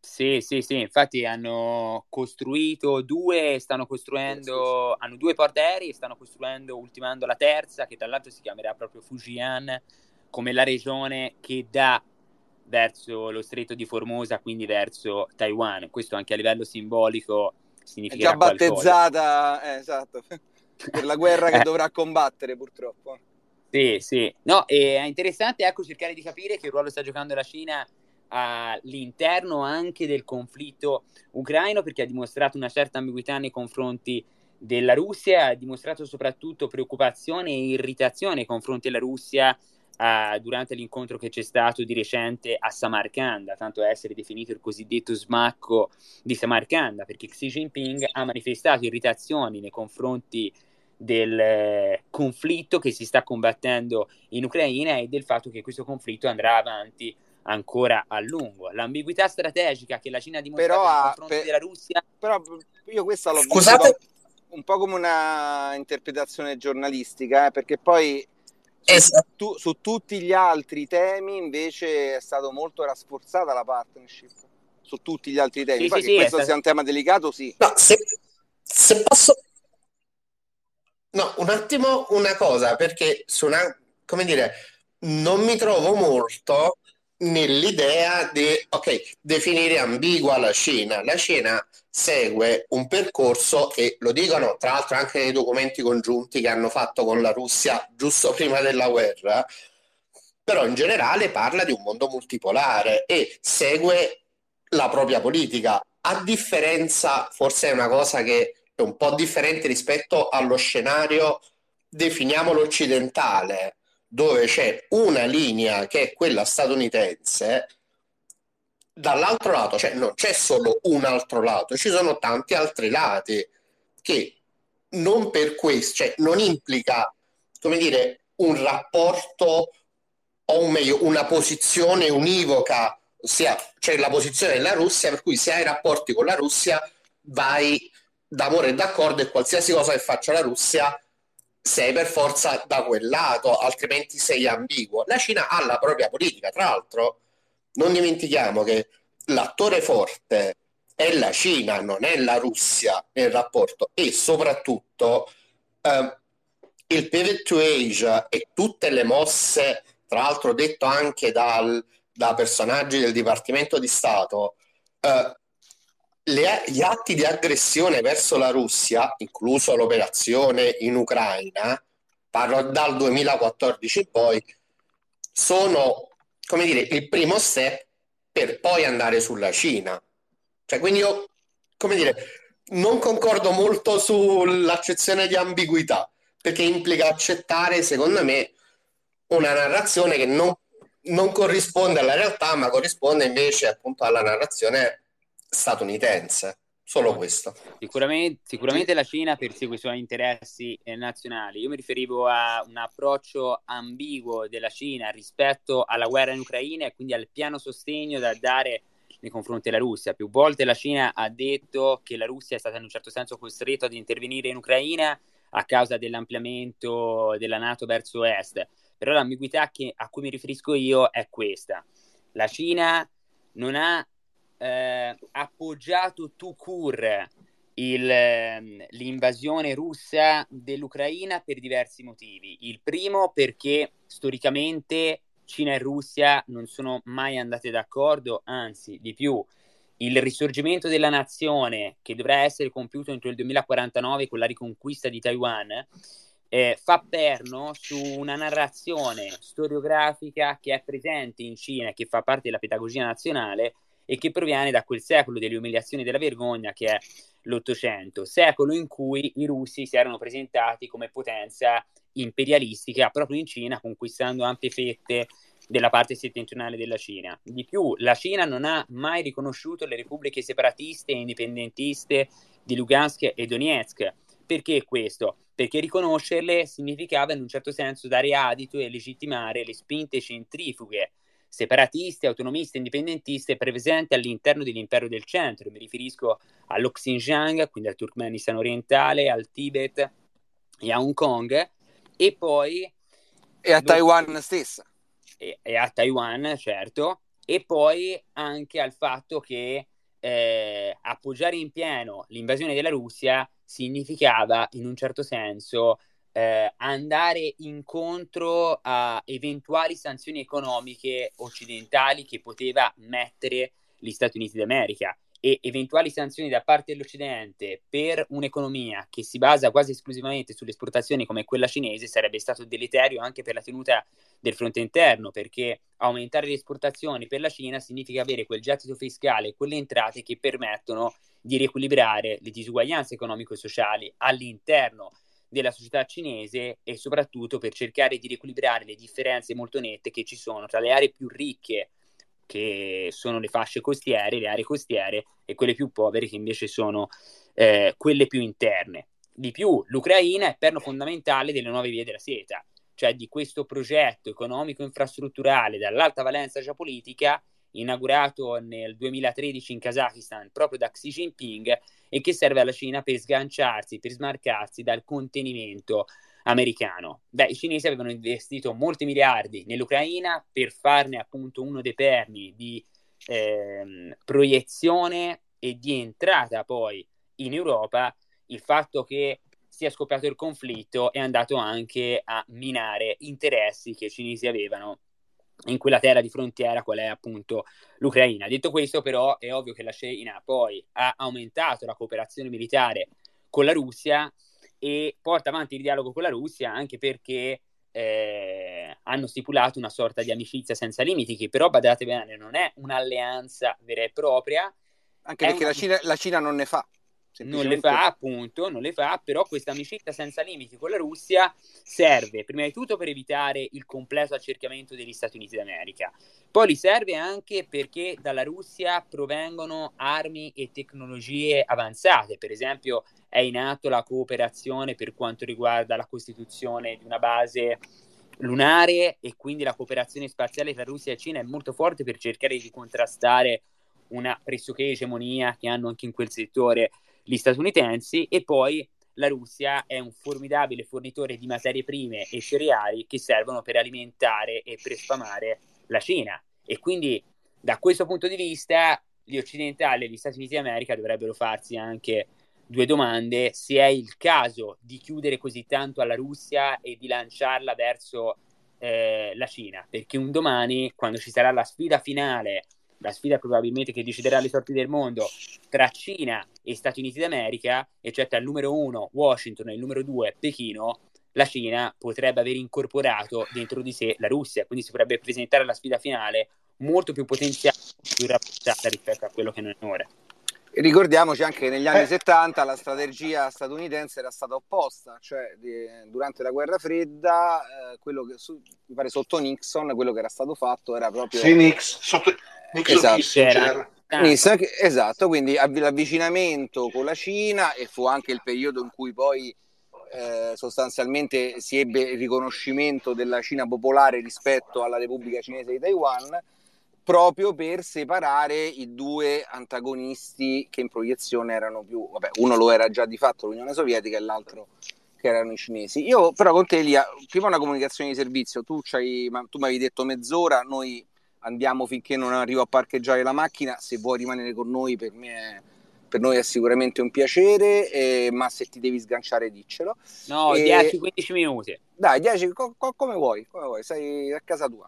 sì, sì, sì, infatti hanno costruito due, stanno costruendo, sì, sì. hanno due portaerei, stanno costruendo, ultimando la terza, che tra l'altro si chiamerà proprio Fujian, come la regione che dà verso lo stretto di Formosa, quindi verso Taiwan. Questo anche a livello simbolico significa. Già battezzata, eh, esatto, per la guerra che dovrà combattere purtroppo. Sì, sì. No, è interessante ecco cercare di capire che ruolo sta giocando la Cina all'interno anche del conflitto ucraino perché ha dimostrato una certa ambiguità nei confronti della Russia, ha dimostrato soprattutto preoccupazione e irritazione nei confronti della Russia uh, durante l'incontro che c'è stato di recente a Samarcanda, tanto da essere definito il cosiddetto smacco di Samarcanda, perché Xi Jinping ha manifestato irritazioni nei confronti del eh, conflitto che si sta combattendo in Ucraina e del fatto che questo conflitto andrà avanti ancora a lungo. L'ambiguità strategica che la Cina ha dimostrato però, nei confronti per, della Russia. Però io questa l'ho Scusate. un po' come una interpretazione giornalistica, eh, perché poi Esatto. Tu, su tutti gli altri temi invece è stato molto rafforzata la partnership su tutti gli altri temi. Sì, Poi sì, che questo sia un tema delicato, sì. No, se, se, posso... No, un attimo una cosa, perché su una... come dire, non mi trovo molto nell'idea di, ok, definire ambigua la Cina. La Cina segue un percorso e lo dicono tra l'altro anche nei documenti congiunti che hanno fatto con la Russia giusto prima della guerra, però in generale parla di un mondo multipolare e segue la propria politica. A differenza, forse è una cosa che è un po' differente rispetto allo scenario, definiamolo occidentale, dove c'è una linea che è quella statunitense, dall'altro lato, cioè non c'è solo un altro lato, ci sono tanti altri lati che non per questo, cioè non implica, come dire, un rapporto o meglio una posizione univoca, ossia c'è la posizione della Russia, per cui se hai rapporti con la Russia vai d'amore e d'accordo e qualsiasi cosa che faccia la Russia sei per forza da quel lato, altrimenti sei ambiguo. La Cina ha la propria politica, tra l'altro non dimentichiamo che l'attore forte è la Cina, non è la Russia nel rapporto e soprattutto eh, il pivot to Asia e tutte le mosse, tra l'altro detto anche dal, da personaggi del Dipartimento di Stato, eh, le, gli atti di aggressione verso la Russia, incluso l'operazione in Ucraina, parlo dal 2014 in poi, sono come dire, il primo step per poi andare sulla Cina. Cioè, quindi io, come dire, non concordo molto sull'accezione di ambiguità, perché implica accettare, secondo me, una narrazione che non, non corrisponde alla realtà, ma corrisponde invece appunto alla narrazione statunitense. Solo questo. Sicuramente, sicuramente, la Cina persegue i suoi interessi eh, nazionali. Io mi riferivo a un approccio ambiguo della Cina rispetto alla guerra in Ucraina e quindi al piano sostegno da dare nei confronti della Russia. Più volte la Cina ha detto che la Russia è stata in un certo senso costretta ad intervenire in Ucraina a causa dell'ampliamento della Nato verso est. Però l'ambiguità che, a cui mi riferisco io è questa. La Cina non ha eh, appoggiato tout court il, ehm, l'invasione russa dell'Ucraina per diversi motivi. Il primo perché storicamente Cina e Russia non sono mai andate d'accordo, anzi di più. Il risorgimento della nazione, che dovrà essere compiuto entro il 2049 con la riconquista di Taiwan, eh, fa perno su una narrazione storiografica che è presente in Cina e che fa parte della pedagogia nazionale e che proviene da quel secolo delle umiliazioni e della vergogna che è l'Ottocento, secolo in cui i russi si erano presentati come potenza imperialistica proprio in Cina, conquistando ampie fette della parte settentrionale della Cina. Di più, la Cina non ha mai riconosciuto le repubbliche separatiste e indipendentiste di Lugansk e Donetsk. Perché questo? Perché riconoscerle significava in un certo senso dare adito e legittimare le spinte centrifughe separatiste, autonomiste, indipendentiste presenti all'interno dell'impero del centro. Mi riferisco allo Xinjiang, quindi al Turkmenistan orientale, al Tibet e a Hong Kong, e poi... E a Taiwan stessa. E, e, a Taiwan, certo, e poi anche al fatto che eh, appoggiare in pieno l'invasione della Russia significava in un certo senso eh, andare incontro a eventuali sanzioni economiche occidentali che poteva mettere gli Stati Uniti d'America e eventuali sanzioni da parte dell'Occidente per un'economia che si basa quasi esclusivamente sulle esportazioni come quella cinese sarebbe stato deleterio anche per la tenuta del fronte interno, perché aumentare le esportazioni per la Cina significa avere quel gettito fiscale e quelle entrate che permettono di riequilibrare le disuguaglianze economico-sociali all'interno della società cinese e soprattutto per cercare di riequilibrare le differenze molto nette che ci sono tra le aree più ricche che sono le fasce costiere, le aree costiere, e quelle più povere che invece sono eh, quelle più interne. Di più, l'Ucraina è perno fondamentale delle nuove vie della seta, cioè di questo progetto economico-infrastrutturale dall'alta valenza geopolitica inaugurato nel 2013 in Kazakistan proprio da Xi Jinping e che serve alla Cina per sganciarsi, per smarcarsi dal contenimento americano. Beh, i cinesi avevano investito molti miliardi nell'Ucraina per farne appunto uno dei perni di eh, proiezione e di entrata poi in Europa. Il fatto che sia scoppiato il conflitto è andato anche a minare interessi che i cinesi avevano in quella terra di frontiera qual è appunto l'Ucraina. Detto questo però è ovvio che la Cina poi ha aumentato la cooperazione militare con la Russia e porta avanti il dialogo con la Russia anche perché eh, hanno stipulato una sorta di amicizia senza limiti, che però, badate bene, non è un'alleanza vera e propria. Anche perché una... la, Cina, la Cina non ne fa non le fa appunto, non le fa, però questa amicizia senza limiti con la Russia serve prima di tutto per evitare il completo accerchiamento degli Stati Uniti d'America, poi li serve anche perché dalla Russia provengono armi e tecnologie avanzate, per esempio è in atto la cooperazione per quanto riguarda la costituzione di una base lunare e quindi la cooperazione spaziale tra Russia e Cina è molto forte per cercare di contrastare una pressoché egemonia che hanno anche in quel settore gli statunitensi e poi la Russia è un formidabile fornitore di materie prime e cereali che servono per alimentare e per sfamare la Cina. E quindi da questo punto di vista gli occidentali e gli Stati Uniti d'America dovrebbero farsi anche due domande, se è il caso di chiudere così tanto alla Russia e di lanciarla verso eh, la Cina, perché un domani, quando ci sarà la sfida finale la sfida probabilmente che deciderà le sorti del mondo tra Cina e Stati Uniti d'America, e cioè tra il numero uno Washington e il numero due Pechino, la Cina potrebbe aver incorporato dentro di sé la Russia, quindi si potrebbe presentare la sfida finale molto più potenziale, più rappresentata rispetto a quello che non è ora. Ricordiamoci anche che negli anni eh. 70 la strategia statunitense era stata opposta, cioè di, durante la guerra fredda, eh, quello che su, mi pare sotto Nixon, quello che era stato fatto era proprio. Sì, Nix, sotto, Nixon esatto. Nixon, esatto, quindi l'avvicinamento con la Cina e fu anche il periodo in cui poi eh, sostanzialmente si ebbe il riconoscimento della Cina popolare rispetto alla Repubblica Cinese di Taiwan proprio per separare i due antagonisti che in proiezione erano più, vabbè, uno lo era già di fatto l'Unione Sovietica e l'altro che erano i cinesi. Io però con te Elia, prima una comunicazione di servizio, tu, tu mi avevi detto mezz'ora, noi andiamo finché non arrivo a parcheggiare la macchina, se vuoi rimanere con noi per me è, per noi è sicuramente un piacere, eh, ma se ti devi sganciare diccelo. No, e... 10-15 minuti. Dai, 10, co- co- come vuoi, come vuoi, sei a casa tua.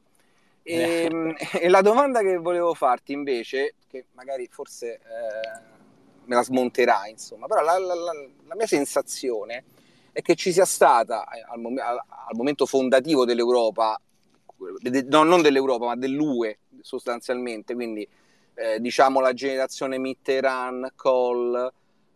E, ehm, e, la domanda che volevo farti invece, che magari forse eh, me la smonterà, insomma, però la, la, la, la, mia sensazione è che ci sia stata eh, al, mom- al, momento fondativo dell'Europa, de- no, non dell'Europa, ma dell'UE sostanzialmente, quindi eh, diciamo la generazione Mitterrand, Kohl,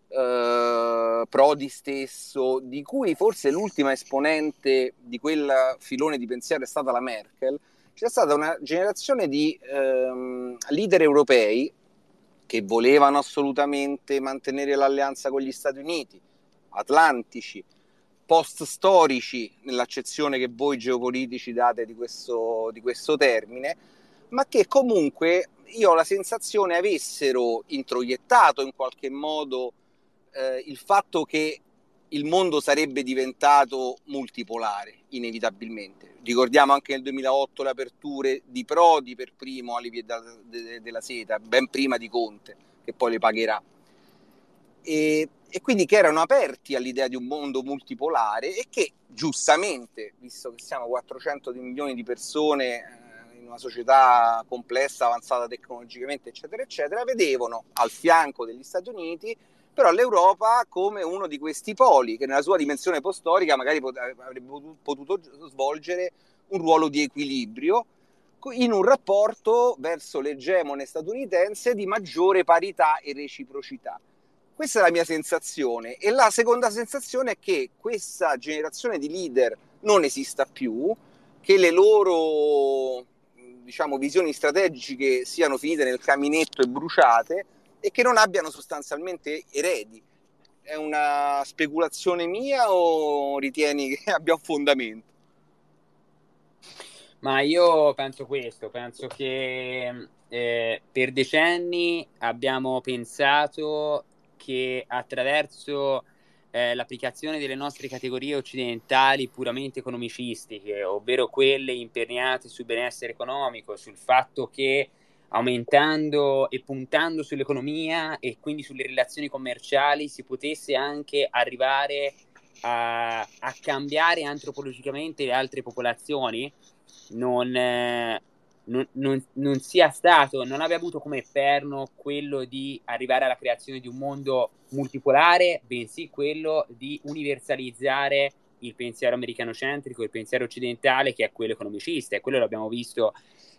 eh, Prodi stesso, di cui forse l'ultima esponente di quel filone di pensiero è stata la Merkel, c'è stata una generazione di ehm, leader europei che volevano assolutamente mantenere l'alleanza con gli Stati Uniti, atlantici, post-storici, nell'accezione che voi geopolitici date di questo, di questo termine, ma che comunque io ho la sensazione avessero introiettato in qualche modo eh, il fatto che il mondo sarebbe diventato multipolare, inevitabilmente. Ricordiamo anche nel 2008 le aperture di Prodi per primo alle vie della seta, ben prima di Conte, che poi le pagherà. E, e, quindi che erano aperti all'idea di un mondo multipolare e che giustamente, visto che siamo 400 milioni di persone in una società complessa, avanzata tecnologicamente, eccetera, eccetera, vedevano al fianco degli Stati Uniti però l'Europa come uno di questi poli che nella sua dimensione postorica magari avrebbe potuto svolgere un ruolo di equilibrio in un rapporto verso l'egemone statunitense di maggiore parità e reciprocità. Questa è la mia sensazione e la seconda sensazione è che questa generazione di leader non esista più, che le loro diciamo, visioni strategiche siano finite nel caminetto e bruciate e che non abbiano sostanzialmente eredi. È una speculazione mia o ritieni che abbia un fondamento? Ma io penso questo, penso che eh, per decenni abbiamo pensato che attraverso eh, l'applicazione delle nostre categorie occidentali puramente economicistiche, ovvero quelle imperniate sul benessere economico, sul fatto che aumentando e puntando sull'economia e quindi sulle relazioni commerciali si potesse anche arrivare a, a cambiare antropologicamente le altre popolazioni non, eh, non, non, non, sia stato, non abbia avuto come perno quello di arrivare alla creazione di un mondo multipolare, bensì quello di universalizzare il pensiero americano-centrico, il pensiero occidentale, che è quello economicista. E quello l'abbiamo visto,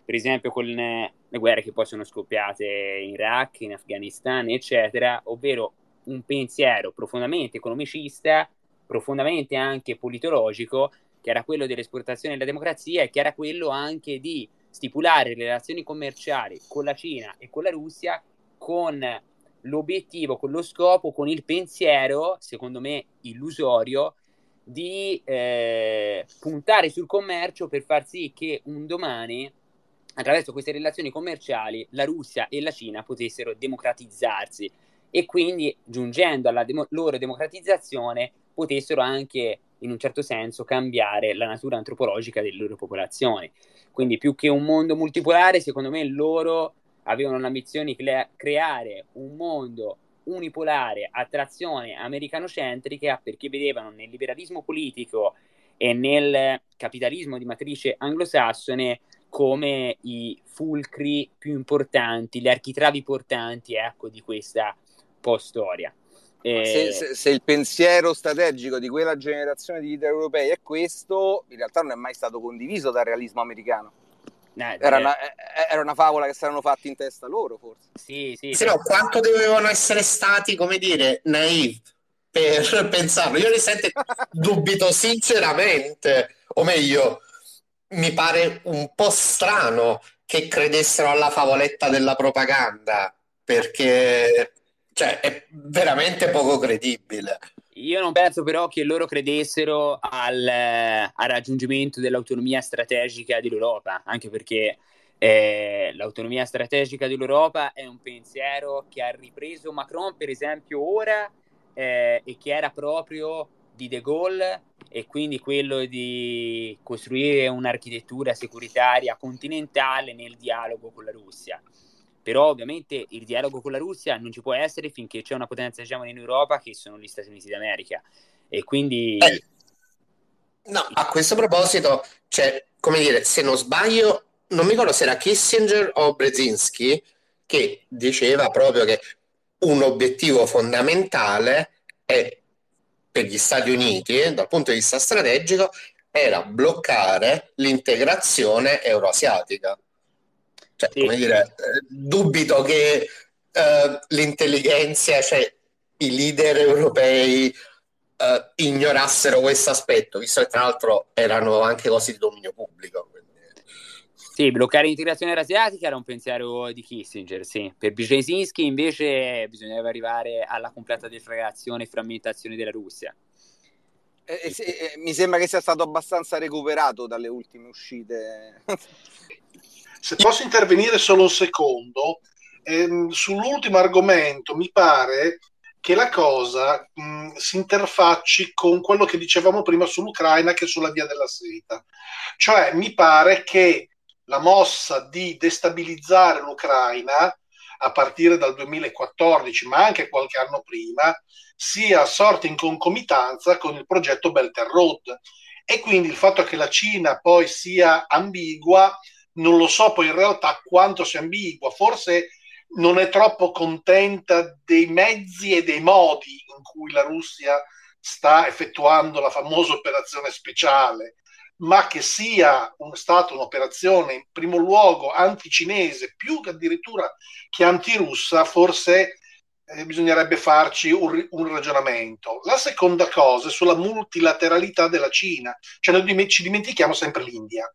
per esempio, con le guerre che poi sono scoppiate in Iraq, in Afghanistan, eccetera, ovvero un pensiero profondamente economicista, profondamente anche politologico, che era quello dell'esportazione della democrazia e che era quello anche di stipulare relazioni commerciali con la Cina e con la Russia con l'obiettivo, con lo scopo, con il pensiero, secondo me illusorio, di eh, puntare sul commercio per far sì che un domani, attraverso queste relazioni commerciali, la Russia e la Cina potessero democratizzarsi. E quindi, giungendo alla dem- loro democratizzazione, potessero anche in un certo senso cambiare la natura antropologica delle loro popolazioni. Quindi più che un mondo multipolare, secondo me loro avevano l'ambizione di creare un mondo unipolare a trazione americanocentrica perché vedevano nel liberalismo politico e nel capitalismo di matrice anglosassone come i fulcri più importanti, le architravi portanti ecco, di questa post-storia. E... Se, se, se, il pensiero strategico di quella generazione di leader europei è questo, in realtà non è mai stato condiviso dal realismo americano. Eh, era, una, eh, era, una, favola che si erano fatti in testa loro, forse. Sì, sì. sì no, quanto dovevano essere stati, come dire, naive per pensarlo. Io risente dubito sinceramente, o meglio, mi pare un po' strano che credessero alla favoletta della propaganda, perché cioè, è veramente poco credibile. Io non penso però che loro credessero al, al raggiungimento dell'autonomia strategica dell'Europa, anche perché eh, l'autonomia strategica dell'Europa è un pensiero che ha ripreso Macron, per esempio, ora eh, e che era proprio di De Gaulle e quindi quello di costruire un'architettura securitaria continentale nel dialogo con la Russia. Però ovviamente il dialogo con la Russia non ci può essere finché c'è una potenza egemone in Europa che sono gli Stati Uniti d'America. E quindi... Eh, no, a questo proposito, cioè, come dire, se non sbaglio, non mi ricordo se era Kissinger o Brzezinski che diceva proprio che un obiettivo fondamentale è, per gli Stati Uniti, dal punto di vista strategico, era bloccare l'integrazione euroasiatica. Cioè, sì. come dire, eh, dubito che uh, l'intelligenza, cioè i leader europei uh, ignorassero questo aspetto, visto che tra l'altro erano anche cose di dominio pubblico. Quindi... Sì, bloccare l'integrazione asiatica era un pensiero di Kissinger, sì. Per Brzezinski invece bisognava arrivare alla completa deflagrazione e frammentazione della Russia. Eh, eh, eh, mi sembra che sia stato abbastanza recuperato dalle ultime uscite Se posso intervenire solo un secondo, ehm, sull'ultimo argomento mi pare che la cosa mh, si interfacci con quello che dicevamo prima sull'Ucraina che sulla via della seta. Cioè, mi pare che la mossa di destabilizzare l'Ucraina a partire dal 2014, ma anche qualche anno prima, sia sorta in concomitanza con il progetto Belt and Road. E quindi il fatto che la Cina poi sia ambigua non lo so poi in realtà quanto sia ambigua, forse non è troppo contenta dei mezzi e dei modi in cui la Russia sta effettuando la famosa operazione speciale, ma che sia un, stata un'operazione in primo luogo anticinese più che addirittura che antirussa, forse eh, bisognerebbe farci un, un, ragionamento. La seconda cosa è sulla multilateralità della Cina, cioè noi ci dimentichiamo sempre l'India.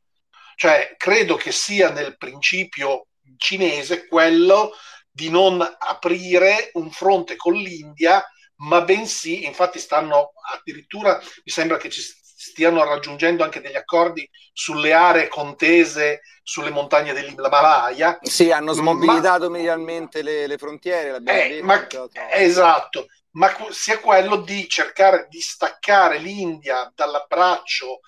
Cioè, credo che sia nel principio cinese quello di non aprire un fronte con l'India, ma bensì, infatti stanno addirittura, mi sembra che ci stiano raggiungendo anche degli accordi sulle aree contese sulle montagne dell'Himalaya. Sì, hanno smobilitato ma, medialmente le, le frontiere. Eh, detto, ma, esatto, ma sia quello di cercare di staccare l'India dall'abbraccio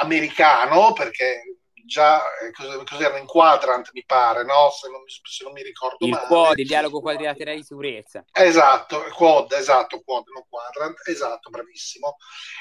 americano, perché già eh, cos'era in quadrant mi pare no? se, non, se non mi ricordo il male. quad, il dialogo quadrilaterale di sicurezza. Esatto quad esatto quad non quadrant esatto bravissimo.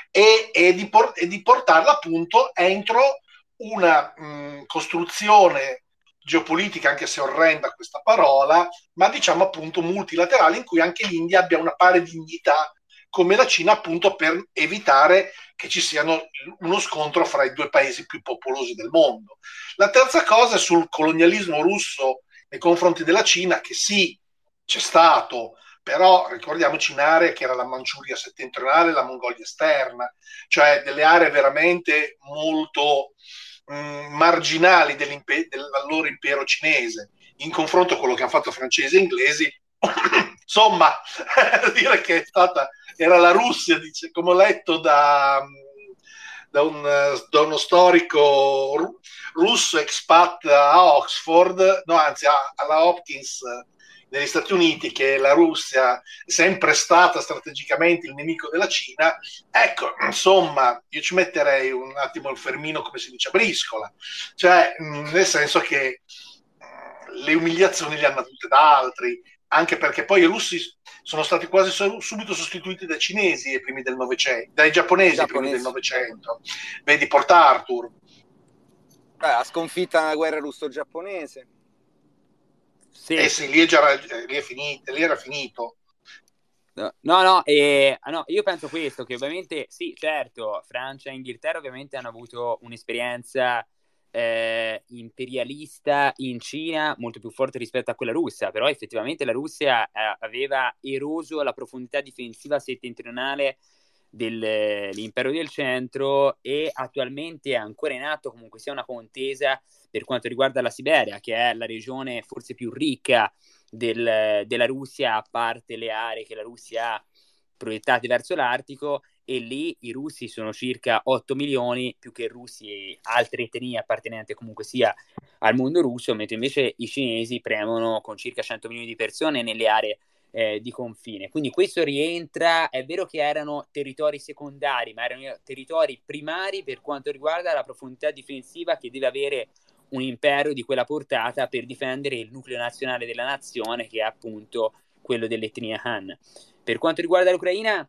E, e, di, por- e di, portarla appunto entro una mh, costruzione geopolitica, anche se orrenda questa parola, ma diciamo appunto multilaterale in cui anche l'India abbia una pari dignità come la Cina appunto per evitare che ci sia uno scontro fra i due paesi più popolosi del mondo. La terza cosa è sul colonialismo russo nei confronti della Cina, che sì, c'è stato, però ricordiamoci in aree che era la Manciuria settentrionale e la Mongolia esterna, cioè delle aree veramente molto mh, mm, marginali del loro impero cinese, in confronto a quello che hanno fatto francesi e inglesi, insomma, dire che è stata, era la Russia, dice, come ho letto da, da, un, da uno storico russo expat a Oxford, no, anzi alla Hopkins negli Stati Uniti, che la Russia è sempre stata strategicamente il nemico della Cina, ecco, insomma, io ci metterei un attimo il fermino, come si dice, a briscola, cioè nel senso che le umiliazioni le hanno avute da altri, anche perché poi i russi sono stati quasi subito sostituiti dai cinesi ai primi del Novecento, dai giapponesi ai primi del Novecento. Vedi Port Arthur. Ha sconfitta la guerra russo-giapponese. Sì. Eh sì, lì, è già, lì, è finito, lì era finito. No, no, eh, no, io penso questo, che ovviamente, sì, certo, Francia e Inghilterra ovviamente hanno avuto un'esperienza eh, imperialista in Cina molto più forte rispetto a quella russa, però effettivamente la Russia eh, aveva eroso la profondità difensiva settentrionale dell'impero del centro e attualmente è ancora in atto comunque sia una contesa per quanto riguarda la Siberia, che è la regione forse più ricca del, della Russia, a parte le aree che la Russia ha proiettate verso l'Artico, e lì i russi sono circa 8 milioni, più che russi e altre etnie appartenenti comunque sia al mondo russo, mentre invece i cinesi premono con circa 100 milioni di persone nelle aree eh, di confine. Quindi questo rientra, è vero che erano territori secondari, ma erano territori primari per quanto riguarda la profondità difensiva che deve avere un impero di quella portata per difendere il nucleo nazionale della nazione, che è appunto quello dell'etnia Han. Per quanto riguarda l'Ucraina,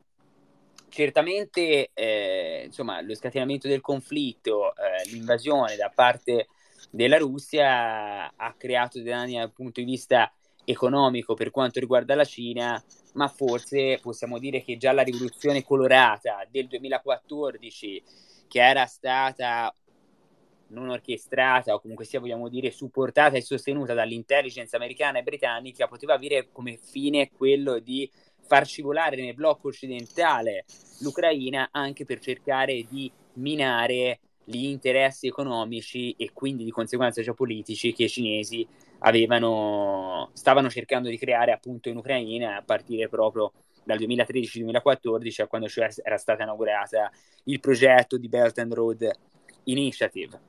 certamente eh, insomma, lo scatenamento del conflitto, eh, l'invasione da parte della Russia ha creato dei danni dal punto di vista economico per quanto riguarda la Cina, ma forse possiamo dire che già la rivoluzione colorata del 2014, che era stata non orchestrata o comunque sia vogliamo dire supportata e sostenuta dall'intelligence americana e britannica, poteva avere come fine quello di far scivolare nel blocco occidentale l'Ucraina anche per cercare di minare gli interessi economici e quindi di conseguenza geopolitici che i cinesi avevano, stavano cercando di creare appunto in Ucraina a partire proprio dal 2013-2014 a quando cioè era stata inaugurata il progetto di Belt and Road Initiative.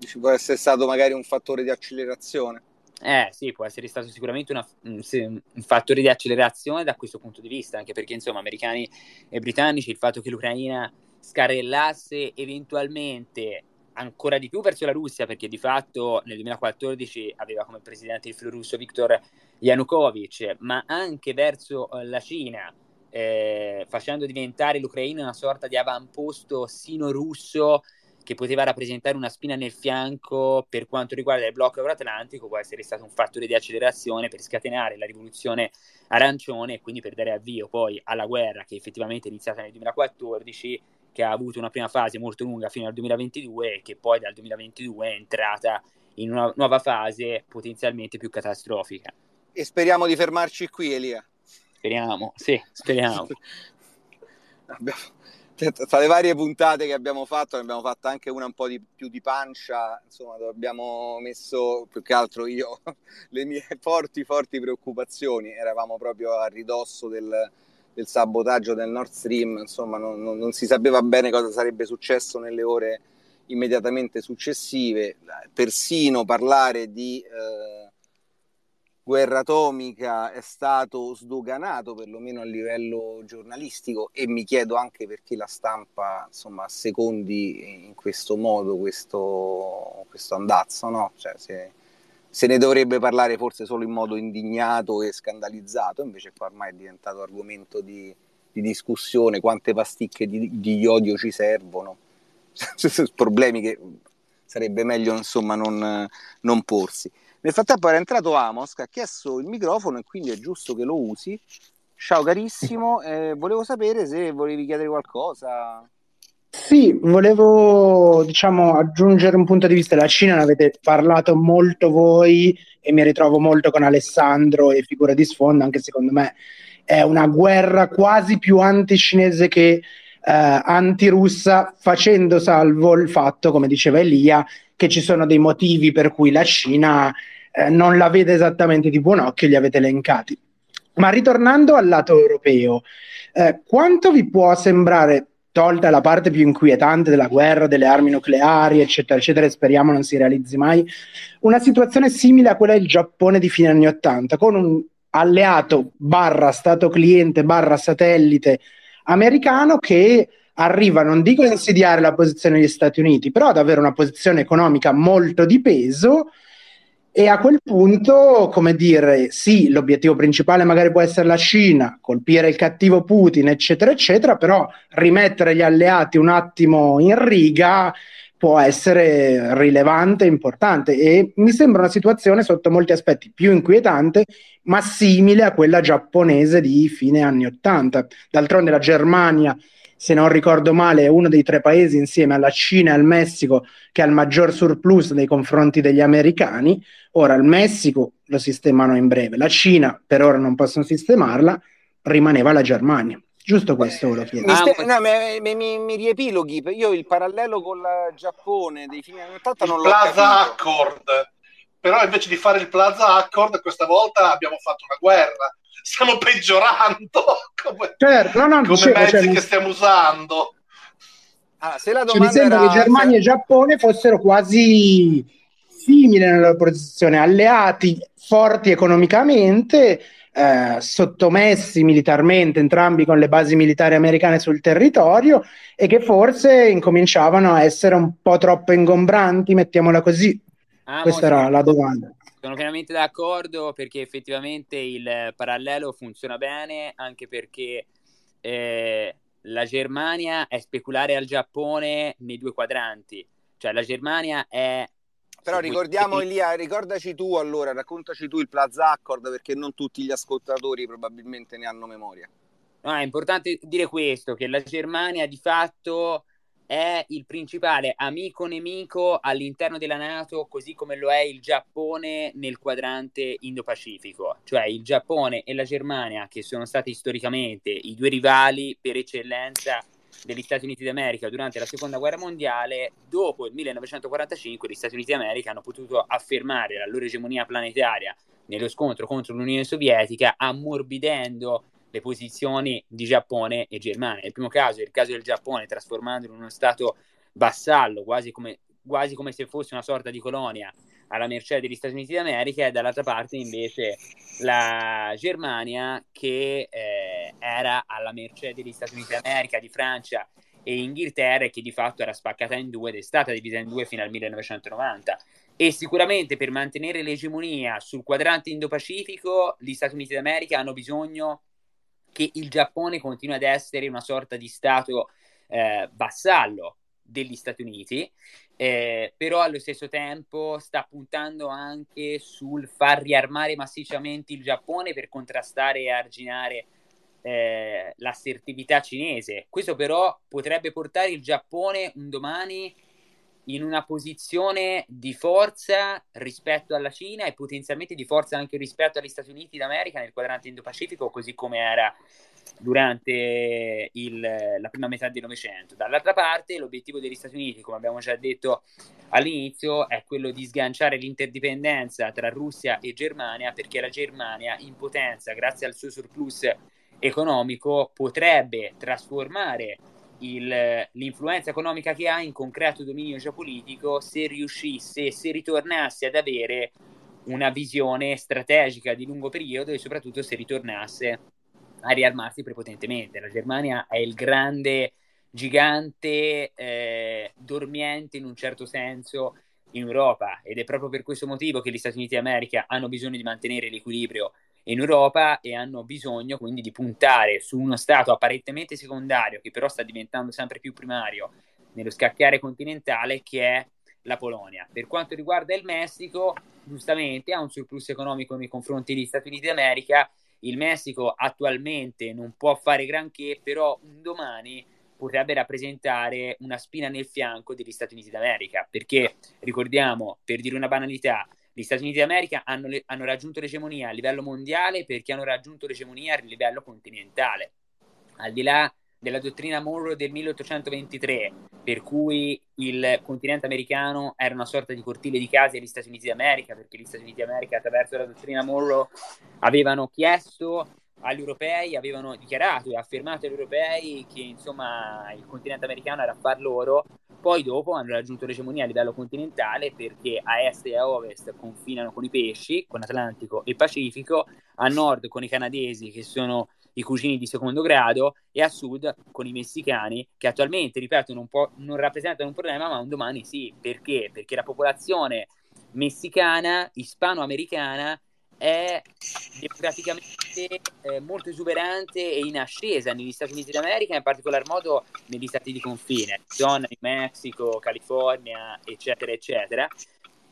Ci può essere stato magari un fattore di accelerazione. Eh sì, può essere stato sicuramente una, un, fattore di accelerazione da questo punto di vista, anche perché insomma americani e britannici il fatto che l'Ucraina scarrellasse eventualmente ancora di più verso la Russia, perché di fatto nel 2014 aveva come presidente il filorusso Viktor Yanukovych, ma anche verso eh, la Cina, eh, facendo diventare l'Ucraina una sorta di avamposto sino-russo che poteva rappresentare una spina nel fianco per quanto riguarda il blocco euroatlantico, può essere stato un fattore di accelerazione per scatenare la rivoluzione arancione e quindi per dare avvio poi alla guerra che effettivamente è iniziata nel 2014, che ha avuto una prima fase molto lunga fino al 2022 e che poi dal 2022 è entrata in una nuova fase potenzialmente più catastrofica. E speriamo di fermarci qui, Elia. Speriamo, sì, speriamo. tra le varie puntate che abbiamo fatto, ne abbiamo fatta anche una un po' di, più di pancia, insomma, dove abbiamo messo più che altro io le mie forti, forti preoccupazioni. Eravamo proprio a ridosso del, del sabotaggio del Nord Stream, insomma, non, non, non, si sapeva bene cosa sarebbe successo nelle ore immediatamente successive. Persino parlare di. Eh, guerra atomica è stato sdoganato perlomeno a livello giornalistico e mi chiedo anche perché la stampa insomma secondi in questo modo questo, questo andazzo no? cioè, se, se, ne dovrebbe parlare forse solo in modo indignato e scandalizzato invece qua ormai è diventato argomento di, di discussione quante pasticche di, di iodio ci servono problemi che sarebbe meglio insomma non, non porsi nel frattempo era entrato Amos che ha chiesto il microfono e quindi è giusto che lo usi. Ciao carissimo, eh, volevo sapere se volevi chiedere qualcosa. Sì, volevo diciamo, aggiungere un punto di vista della Cina, ne avete parlato molto voi e mi ritrovo molto con Alessandro e figura di sfondo, anche secondo me è una guerra quasi più anti-cinese che eh, anti-russa, facendo salvo il fatto, come diceva Elia, che ci sono dei motivi per cui la Cina eh, non la vede esattamente di buon occhio, li avete elencati. Ma ritornando al lato europeo, eh, quanto vi può sembrare, tolta la parte più inquietante della guerra, delle armi nucleari, eccetera, eccetera, e speriamo non si realizzi mai, una situazione simile a quella del Giappone di fine anni Ottanta, con un alleato barra stato cliente barra satellite americano che arriva, non dico a insidiare la posizione degli Stati Uniti, però ad avere una posizione economica molto di peso e a quel punto, come dire, sì, l'obiettivo principale magari può essere la Cina, colpire il cattivo Putin, eccetera, eccetera, però rimettere gli alleati un attimo in riga può essere rilevante importante e mi sembra una situazione sotto molti aspetti più inquietante, ma simile a quella giapponese di fine anni Ottanta. D'altronde la Germania se non ricordo male, è uno dei tre paesi insieme alla Cina e al Messico che ha il maggior surplus nei confronti degli americani. Ora il Messico lo sistemano in breve, la Cina per ora non possono sistemarla, rimaneva la Germania. Giusto questo lo chiedo. Mi, ste- no, mi, mi, mi, riepiloghi, io il parallelo con il Giappone dei fini anni 80 non il l'ho Plaza Accord, però invece di fare il Plaza Accord questa volta abbiamo fatto una guerra stiamo peggiorando come, certo, no, no, come dicevo, mezzi cioè, che stiamo usando. Ah, se la domanda cioè, mi sembra era... che Germania e Giappone fossero quasi simili nella loro posizione, alleati forti economicamente, eh, sottomessi militarmente, entrambi con le basi militari americane sul territorio, e che forse incominciavano a essere un po' troppo ingombranti, mettiamola così. Ah, Questa era la domanda. Sono pienamente d'accordo perché effettivamente il parallelo funziona bene, anche perché eh, la Germania è speculare al Giappone nei due quadranti. Cioè la Germania è... Però ricordiamo Elia, ricordaci tu allora, raccontaci tu il Plaza Accord perché non tutti gli ascoltatori probabilmente ne hanno memoria. No, è importante dire questo, che la Germania di fatto è il principale amico nemico all'interno della Nato, così come lo è il Giappone nel quadrante Indo-Pacifico, cioè il Giappone e la Germania, che sono stati storicamente i due rivali per eccellenza degli Stati Uniti d'America durante la seconda guerra mondiale, dopo il 1945 gli Stati Uniti d'America hanno potuto affermare la loro egemonia planetaria nello scontro contro l'Unione Sovietica, ammorbidendo le posizioni di Giappone e Germania. Nel primo caso è il caso del Giappone, trasformandolo in uno stato vassallo, quasi come, quasi come se fosse una sorta di colonia alla mercé degli Stati Uniti d'America, e dall'altra parte invece la Germania che eh, era alla mercé degli Stati Uniti d'America, di Francia e Inghilterra, e che di fatto era spaccata in due ed è stata divisa in due fino al 1990. E sicuramente per mantenere l'egemonia sul quadrante Indo-Pacifico, gli Stati Uniti d'America hanno bisogno che il Giappone continua ad essere una sorta di stato eh, vassallo degli Stati Uniti, eh, però allo stesso tempo sta puntando anche sul far riarmare massicciamente il Giappone per contrastare e arginare eh, l'assertività cinese. Questo però potrebbe portare il Giappone un domani in una posizione di forza rispetto alla Cina e potenzialmente di forza anche rispetto agli Stati Uniti d'America nel quadrante Indo-Pacifico, così come era durante il, la prima metà del Novecento. Dall'altra parte, l'obiettivo degli Stati Uniti, come abbiamo già detto all'inizio, è quello di sganciare l'interdipendenza tra Russia e Germania, perché la Germania, in potenza, grazie al suo surplus economico, potrebbe trasformare il, l'influenza economica che ha in concreto dominio geopolitico se riuscisse, se ritornasse ad avere una visione strategica di lungo periodo e soprattutto se ritornasse a riarmarsi prepotentemente. La Germania è il grande gigante eh, dormiente in un certo senso in Europa ed è proprio per questo motivo che gli Stati Uniti d'America hanno bisogno di mantenere l'equilibrio in Europa e hanno bisogno quindi di puntare su uno Stato apparentemente secondario che però sta diventando sempre più primario nello scacchiere continentale che è la Polonia. Per quanto riguarda il Messico, giustamente ha un surplus economico nei confronti degli Stati Uniti d'America. Il Messico attualmente non può fare granché, però un domani potrebbe rappresentare una spina nel fianco degli Stati Uniti d'America, perché ricordiamo, per dire una banalità, gli Stati Uniti d'America hanno, le, hanno raggiunto l'egemonia a livello mondiale perché hanno raggiunto l'egemonia a livello continentale. Al di là della dottrina Monroe del 1823, per cui il continente americano era una sorta di cortile di case agli Stati Uniti d'America, perché gli Stati Uniti d'America attraverso la dottrina Monroe avevano chiesto agli europei, avevano dichiarato e affermato agli europei che insomma il continente americano era affar loro, poi dopo hanno raggiunto l'egemonia a livello continentale perché a est e a ovest confinano con i pesci, con Atlantico e Pacifico, a nord con i canadesi che sono i cugini di secondo grado e a sud con i messicani che attualmente, ripeto, non, può, non rappresentano un problema ma un domani sì. Perché? Perché la popolazione messicana, ispanoamericana è demograficamente eh, molto esuberante e in ascesa negli Stati Uniti d'America, in particolar modo negli stati di confine, zona di Messico, California, eccetera, eccetera.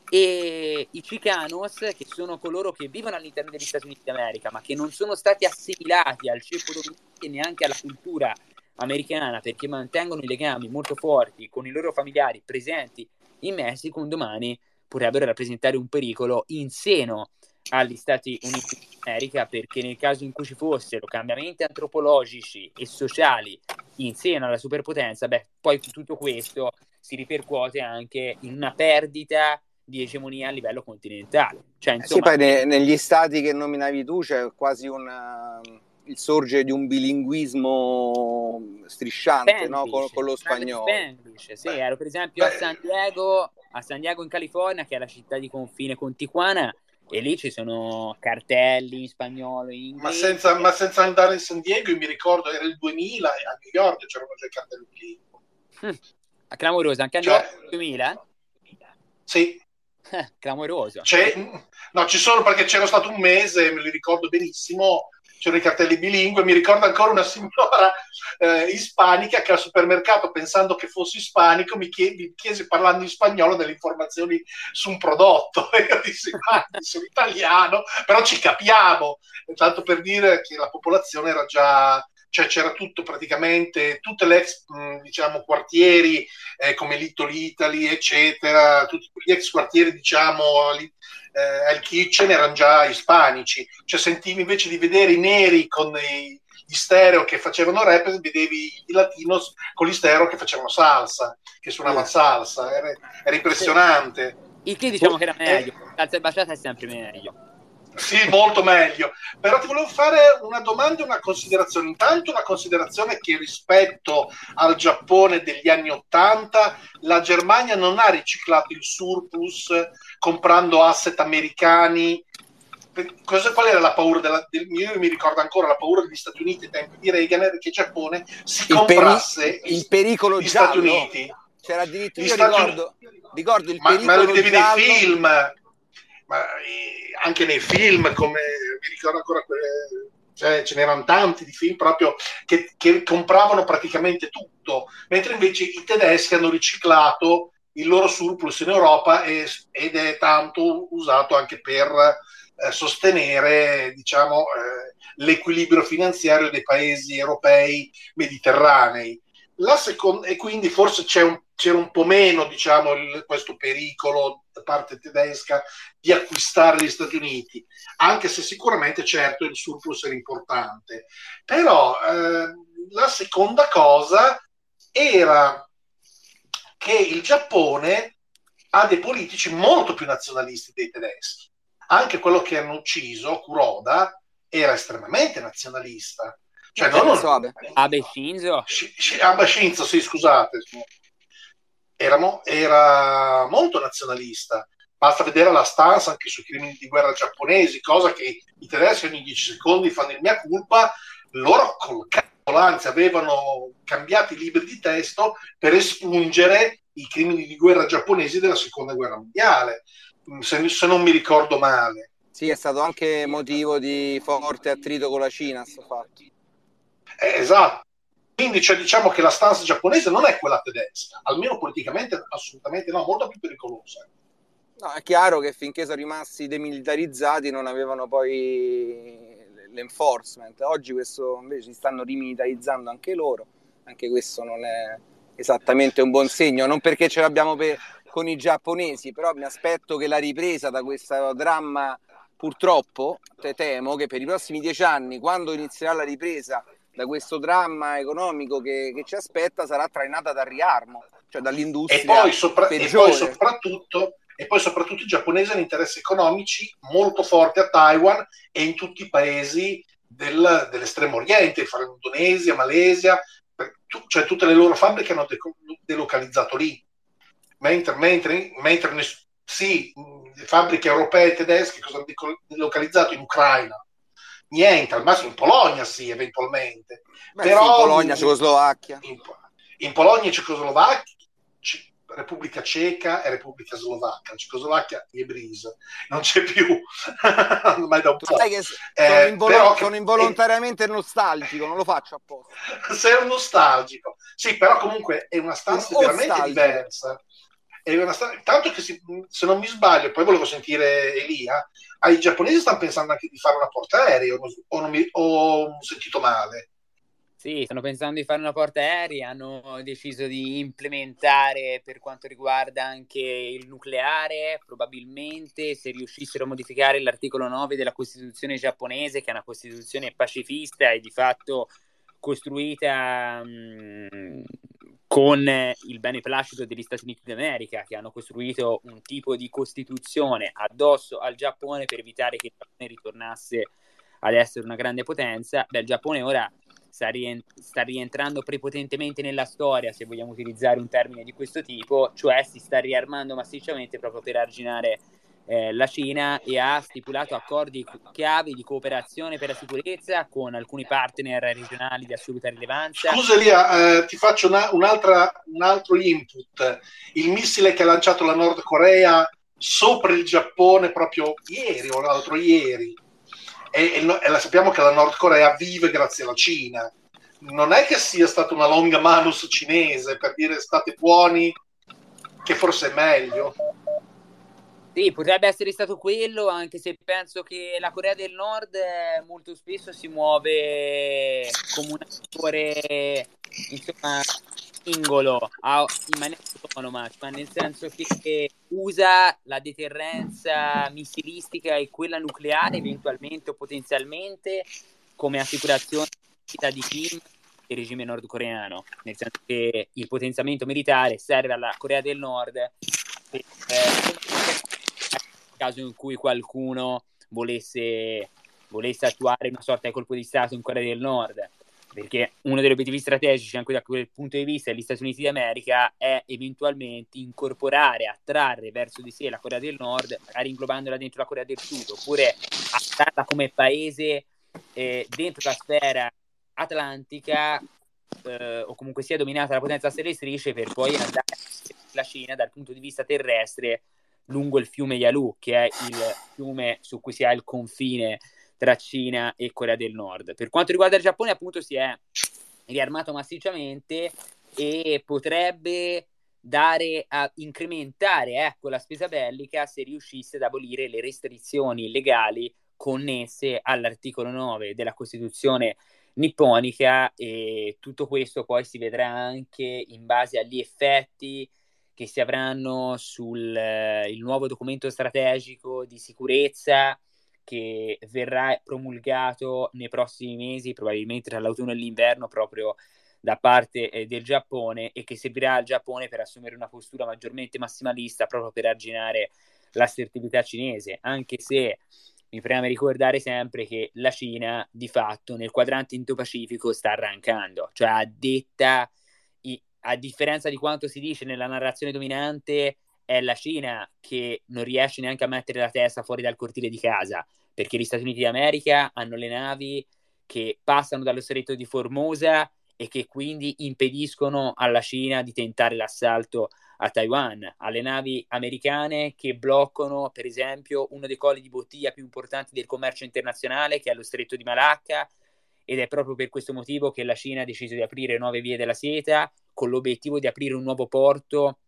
E i Chicanos, che sono coloro che vivono all'interno degli Stati Uniti d'America, ma che non sono stati assimilati al ceppo dominante neanche alla cultura americana, perché mantengono i legami molto forti con i loro familiari presenti in Messico, un domani potrebbero rappresentare un pericolo in seno agli Stati Uniti d'America perché nel caso in cui ci fossero cambiamenti antropologici e sociali in seno alla superpotenza, beh, poi tutto questo si ripercuote anche in una perdita di egemonia a livello continentale. Cioè, insomma... Sì, poi ne, negli stati che nominavi tu c'è quasi un il sorgere di un bilinguismo strisciante Spanglish, no? con, con, lo spagnolo. Spanglish, sì, ero per esempio a San Diego, a San Diego in California, che è la città di confine con Tijuana, e lì ci sono cartelli in spagnolo, in inglese. Ma senza, ma senza andare in San Diego, io mi ricordo era il 2000 e a New York c'erano già i cartelli lì. Hm. Clamoroso, anche a New York 2000? Sì. Clamoroso. C'è, no, ci sono perché c'era stato un mese, me li ricordo benissimo, c'erano i cartelli bilingue. Mi ricordo ancora una signora eh, ispanica che al supermercato, pensando che fossi ispanico, mi, chiede, mi chiese parlando in spagnolo delle informazioni su un prodotto. E io dissi: ah, sono italiano, però ci capiamo. Tanto per dire che la popolazione era già cioè c'era tutto praticamente, tutte le ex diciamo, quartieri eh, come Little Italy, eccetera, tutti gli ex quartieri diciamo eh, al kitchen erano già ispanici, cioè sentivi invece di vedere i neri con i, gli stereo che facevano rap, vedevi i latinos con gli stereo che facevano salsa, che suonavano salsa, era, era impressionante. Il che diciamo che era meglio, salsa e baciata è sempre meglio. Sì, molto meglio. Però ti volevo fare una domanda e una considerazione. Intanto una considerazione che rispetto al Giappone degli anni Ottanta, la Germania non ha riciclato il surplus comprando asset americani. Cosa, qual era la paura della, del, io mi ricordo ancora la paura degli Stati Uniti ai tempi di Reagan che il Giappone si il comprasse peri- il pericolo gli giallo. Stati Uniti c'era addirittura io ricordo, ricordo il ma, pericolo ma lo vedevi giallo. nei film ma anche nei film come mi ricordo ancora cioè, ce n'erano tanti di film proprio che, che compravano praticamente tutto, mentre invece i tedeschi hanno riciclato il loro surplus in Europa e, ed è tanto usato anche per eh, sostenere diciamo, eh, l'equilibrio finanziario dei paesi europei mediterranei. Seconda, e quindi forse c'è un, c'era un po' meno diciamo, il, questo pericolo da parte tedesca di acquistare gli Stati Uniti, anche se sicuramente certo il surplus era importante. Però eh, la seconda cosa era che il Giappone ha dei politici molto più nazionalisti dei tedeschi. Anche quello che hanno ucciso, Kuroda, era estremamente nazionalista. Cioè, non, non... Abe. Abe Shinzo? Abe Shinzo, sì, scusate. Era, era molto nazionalista. Basta vedere la stanza anche sui crimini di guerra giapponesi, cosa che i tedeschi ogni 10 secondi fanno il mia colpa. Loro col cazzo anzi avevano cambiato i libri di testo per espungere i crimini di guerra giapponesi della seconda guerra mondiale, se, se non mi ricordo male. Sì, è stato anche motivo di forte attrito con la Cina, sto fatto. Eh, esatto. Quindi cioè, diciamo che la stanza giapponese non è quella tedesca, almeno politicamente assolutamente no, molto più pericolosa. No, è chiaro che finché sono rimasti demilitarizzati non avevano poi l'enforcement. Oggi questo invece si stanno rimilitarizzando anche loro, anche questo non è esattamente un buon segno, non perché ce l'abbiamo per, con i giapponesi, però mi aspetto che la ripresa da questo dramma, purtroppo, te temo che per i prossimi dieci anni, quando inizierà la ripresa da questo dramma economico che, che ci aspetta, sarà trainata dal riarmo, cioè dall'industria. E poi, sopra- e poi soprattutto e poi soprattutto i giapponesi hanno interessi economici molto forti a Taiwan e in tutti i paesi del, dell'estremo oriente, fra l'Indonesia, Malesia, cioè tutte le loro fabbriche hanno de- delocalizzato lì. Mentre, mentre, mentre sì, le fabbriche europee e tedesche cosa hanno delocalizzato in Ucraina? Niente, al massimo in Polonia sì, eventualmente. Beh, Però, sì, in Polonia, Cecoslovacchia. In, in Polonia e Cecoslovacchia Repubblica Ceca e Repubblica Slovacca. La Cecoslovacchia è Brise, non c'è più, ormai da un po'. Sai che sono, eh, invol- però, sono involontariamente è... nostalgico, non lo faccio apposta. Sei un nostalgico. Sì, però comunque è una stanza veramente diversa. È stanza... Tanto che si... se non mi sbaglio, poi volevo sentire Elia, ai giapponesi stanno pensando anche di fare una porta aereo, o, non mi... o ho sentito male. Sì, stanno pensando di fare una porta aerea, hanno deciso di implementare per quanto riguarda anche il nucleare, probabilmente se riuscissero a modificare l'articolo 9 della Costituzione giapponese, che è una Costituzione pacifista e di fatto costruita mh, mm, con il beneplacito degli Stati Uniti d'America, che hanno costruito un tipo di Costituzione addosso al Giappone per evitare che il Giappone ritornasse ad essere una grande potenza. Beh, il Giappone ora sta, rient- sta, rientrando prepotentemente nella storia, se vogliamo utilizzare un termine di questo tipo, cioè si sta riarmando massicciamente proprio per arginare eh, la Cina e ha stipulato accordi chiavi di cooperazione per la sicurezza con alcuni partner regionali di assoluta rilevanza. Scusa Elia, eh, ti faccio una, un altro input. Il missile che ha lanciato la Nord Corea sopra il Giappone proprio ieri o l'altro ieri e, e, e sappiamo che la Nord Corea vive grazie alla Cina. Non è che sia stata una longa manus cinese per dire state buoni, che forse è meglio. Sì, potrebbe essere stato quello, anche se penso che la Corea del Nord molto spesso si muove come un attore, insomma, singolo, in maniera autonoma, cioè nel senso che usa la deterrenza missilistica e quella nucleare eventualmente o potenzialmente come assicurazione di Kim del regime nordcoreano, nel senso che il potenziamento militare serve alla Corea del Nord per, eh, caso in cui qualcuno volesse, volesse attuare una sorta di colpo di Stato in Corea del Nord perché uno degli obiettivi strategici anche da quel punto di vista degli Stati Uniti d'America è eventualmente incorporare, attrarre verso di sé la Corea del Nord, magari inglobandola dentro la Corea del Sud, oppure attrarla come paese eh, dentro la sfera atlantica eh, o comunque sia dominata dalla potenza stelle strisce per poi andare la Cina dal punto di vista terrestre lungo il fiume Yalu, che è il fiume su cui si ha il confine tra Cina e Corea del Nord. Per quanto riguarda il Giappone, appunto, si è riarmato massicciamente e potrebbe dare a incrementare ecco, la spesa bellica se riuscisse ad abolire le restrizioni legali connesse all'articolo 9 della Costituzione nipponica e tutto questo poi si vedrà anche in base agli effetti che si avranno sul eh, nuovo documento strategico di sicurezza che verrà promulgato nei prossimi mesi, probabilmente tra l'autunno e l'inverno, proprio da parte eh, del Giappone e che servirà al Giappone per assumere una postura maggiormente massimalista proprio per arginare l'assertività cinese, anche se mi preme ricordare sempre che la Cina di fatto nel quadrante Indo-Pacifico sta arrancando, cioè a detta, a differenza di quanto si dice nella narrazione dominante, è la Cina che non riesce neanche a mettere la testa fuori dal cortile di casa, perché gli Stati Uniti d'America hanno le navi che passano dallo stretto di Formosa e che quindi impediscono alla Cina di tentare l'assalto a Taiwan, alle navi americane che bloccano per esempio uno dei colli di bottiglia più importanti del commercio internazionale che è lo stretto di Malacca ed è proprio per questo motivo che la Cina ha deciso di aprire nuove vie della seta con l'obiettivo di aprire un nuovo porto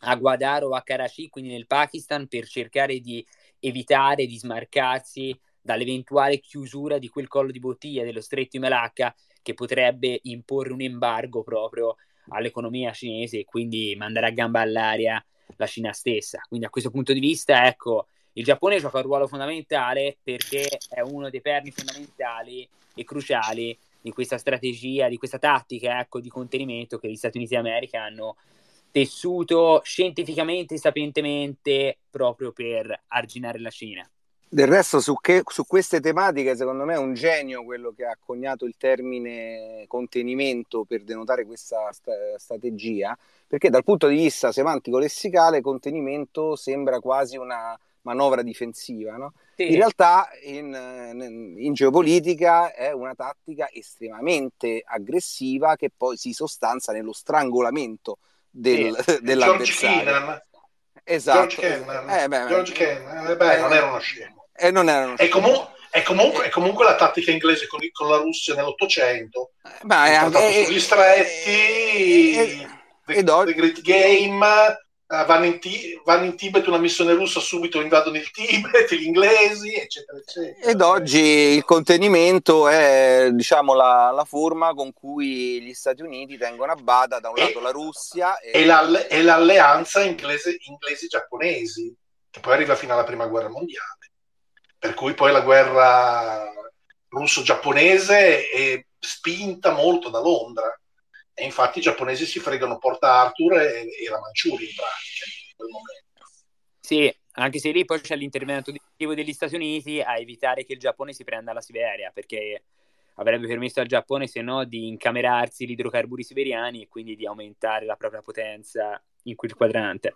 a Gwadar o a Karachi, quindi nel Pakistan, per cercare di evitare di smarcarsi dall'eventuale chiusura di quel collo di bottiglia dello stretto di Malacca che potrebbe imporre un embargo proprio all'economia cinese e quindi mandare a gamba all'aria la Cina stessa. Quindi a questo punto di vista, ecco, il Giappone gioca un ruolo fondamentale perché è uno dei perni fondamentali e cruciali di questa strategia, di questa tattica ecco, di contenimento che gli Stati Uniti d'America hanno tessuto scientificamente e sapientemente proprio per arginare la Cina. Del resto, su, che, su, queste tematiche, secondo me è un genio quello che ha coniato il termine contenimento per denotare questa st- strategia, perché dal punto di vista semantico-lessicale, contenimento sembra quasi una manovra difensiva. No? Sì. In realtà, in, in, geopolitica, è una tattica estremamente aggressiva che poi si sostanza nello strangolamento del, sì. dell'avversario. Esatto. George Kennan, eh, beh, George Kennan. Eh, beh, non era uno scemo. E non erano è, comu- è, comunque, è comunque la tattica inglese con, con la Russia nell'Ottocento. Ma è anche sugli stretti, e, the, the Great Game, vanno, in t- vanno, in Tibet, una missione russa, subito invadono il Tibet, gli inglesi, eccetera, eccetera. Ed oggi il contenimento è diciamo, la, la, forma con cui gli Stati Uniti tengono a bada da un e, lato la Russia e, e, l'alle- e l'alleanza inglese, inglesi-giapponesi, che poi arriva fino alla prima guerra mondiale per cui poi la guerra russo-giapponese è spinta molto da Londra e infatti i giapponesi si fregano Porta Arthur e, e la Manciuria in pratica in quel momento. Sì, anche se lì poi c'è l'intervento degli Stati Uniti a evitare che il Giappone si prenda la Siberia perché avrebbe permesso al Giappone se no di incamerarsi gli idrocarburi siberiani e quindi di aumentare la propria potenza in quel quadrante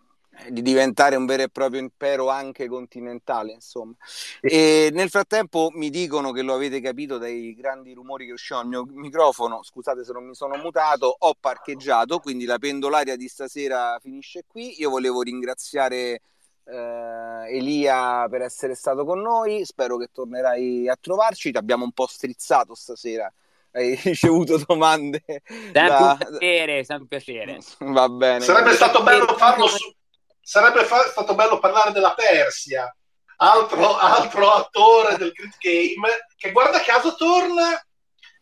di diventare un vero e proprio impero anche continentale, insomma. E nel frattempo mi dicono che lo avete capito dai grandi rumori che uscivano al mio microfono, scusate se non mi sono mutato, ho parcheggiato, quindi la pendolaria di stasera finisce qui. Io volevo ringraziare eh, Elia per essere stato con noi, spero che tornerai a trovarci, ti abbiamo un po' strizzato stasera hai ricevuto domande. Sempre da... un piacere, sempre un piacere. Va bene. Sarebbe stato bello farlo su, sarebbe fa- stato bello parlare della Persia, altro, altro attore del Grid Game, che guarda caso torna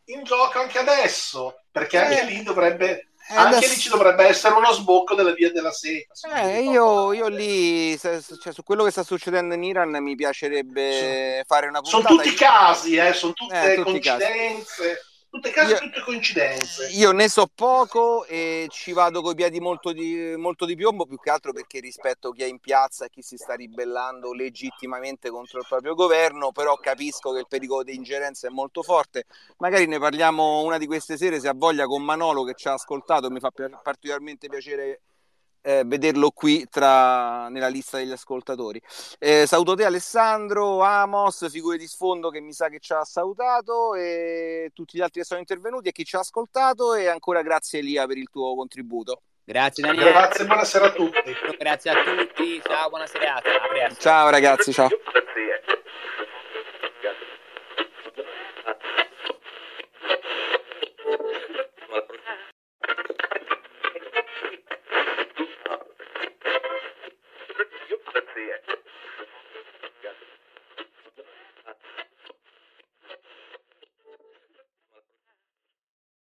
in gioco anche adesso, perché anche eh, lì dovrebbe... Eh, anche adesso... lì ci dovrebbe essere uno sbocco delle vie della seta. Eh, io, io, lì, cioè, su quello che sta succedendo in Iran, mi piacerebbe so, fare una puntata. Sono tutti casi, eh, sono tutte eh, coincidenze. Tutte case, io, tutte coincidenze. Io ne so poco e ci vado coi piedi molto di, molto di piombo, più che altro perché rispetto chi è in piazza e chi si sta ribellando legittimamente contro il proprio governo, però capisco che il pericolo di ingerenza è molto forte. Magari ne parliamo una di queste sere, se ha voglia, con Manolo che ci ha ascoltato, mi fa particolarmente piacere eh, vederlo qui tra, nella lista degli ascoltatori. Eh, saluto te Alessandro, Amos, figure di sfondo che mi sa che ci ha salutato e tutti gli altri che sono intervenuti e chi ci ha ascoltato e ancora grazie Elia per il tuo contributo. Grazie Daniele. Grazie, buonasera a tutti. Grazie a tutti, ciao, buona serata. Ciao ragazzi, ciao. let's see.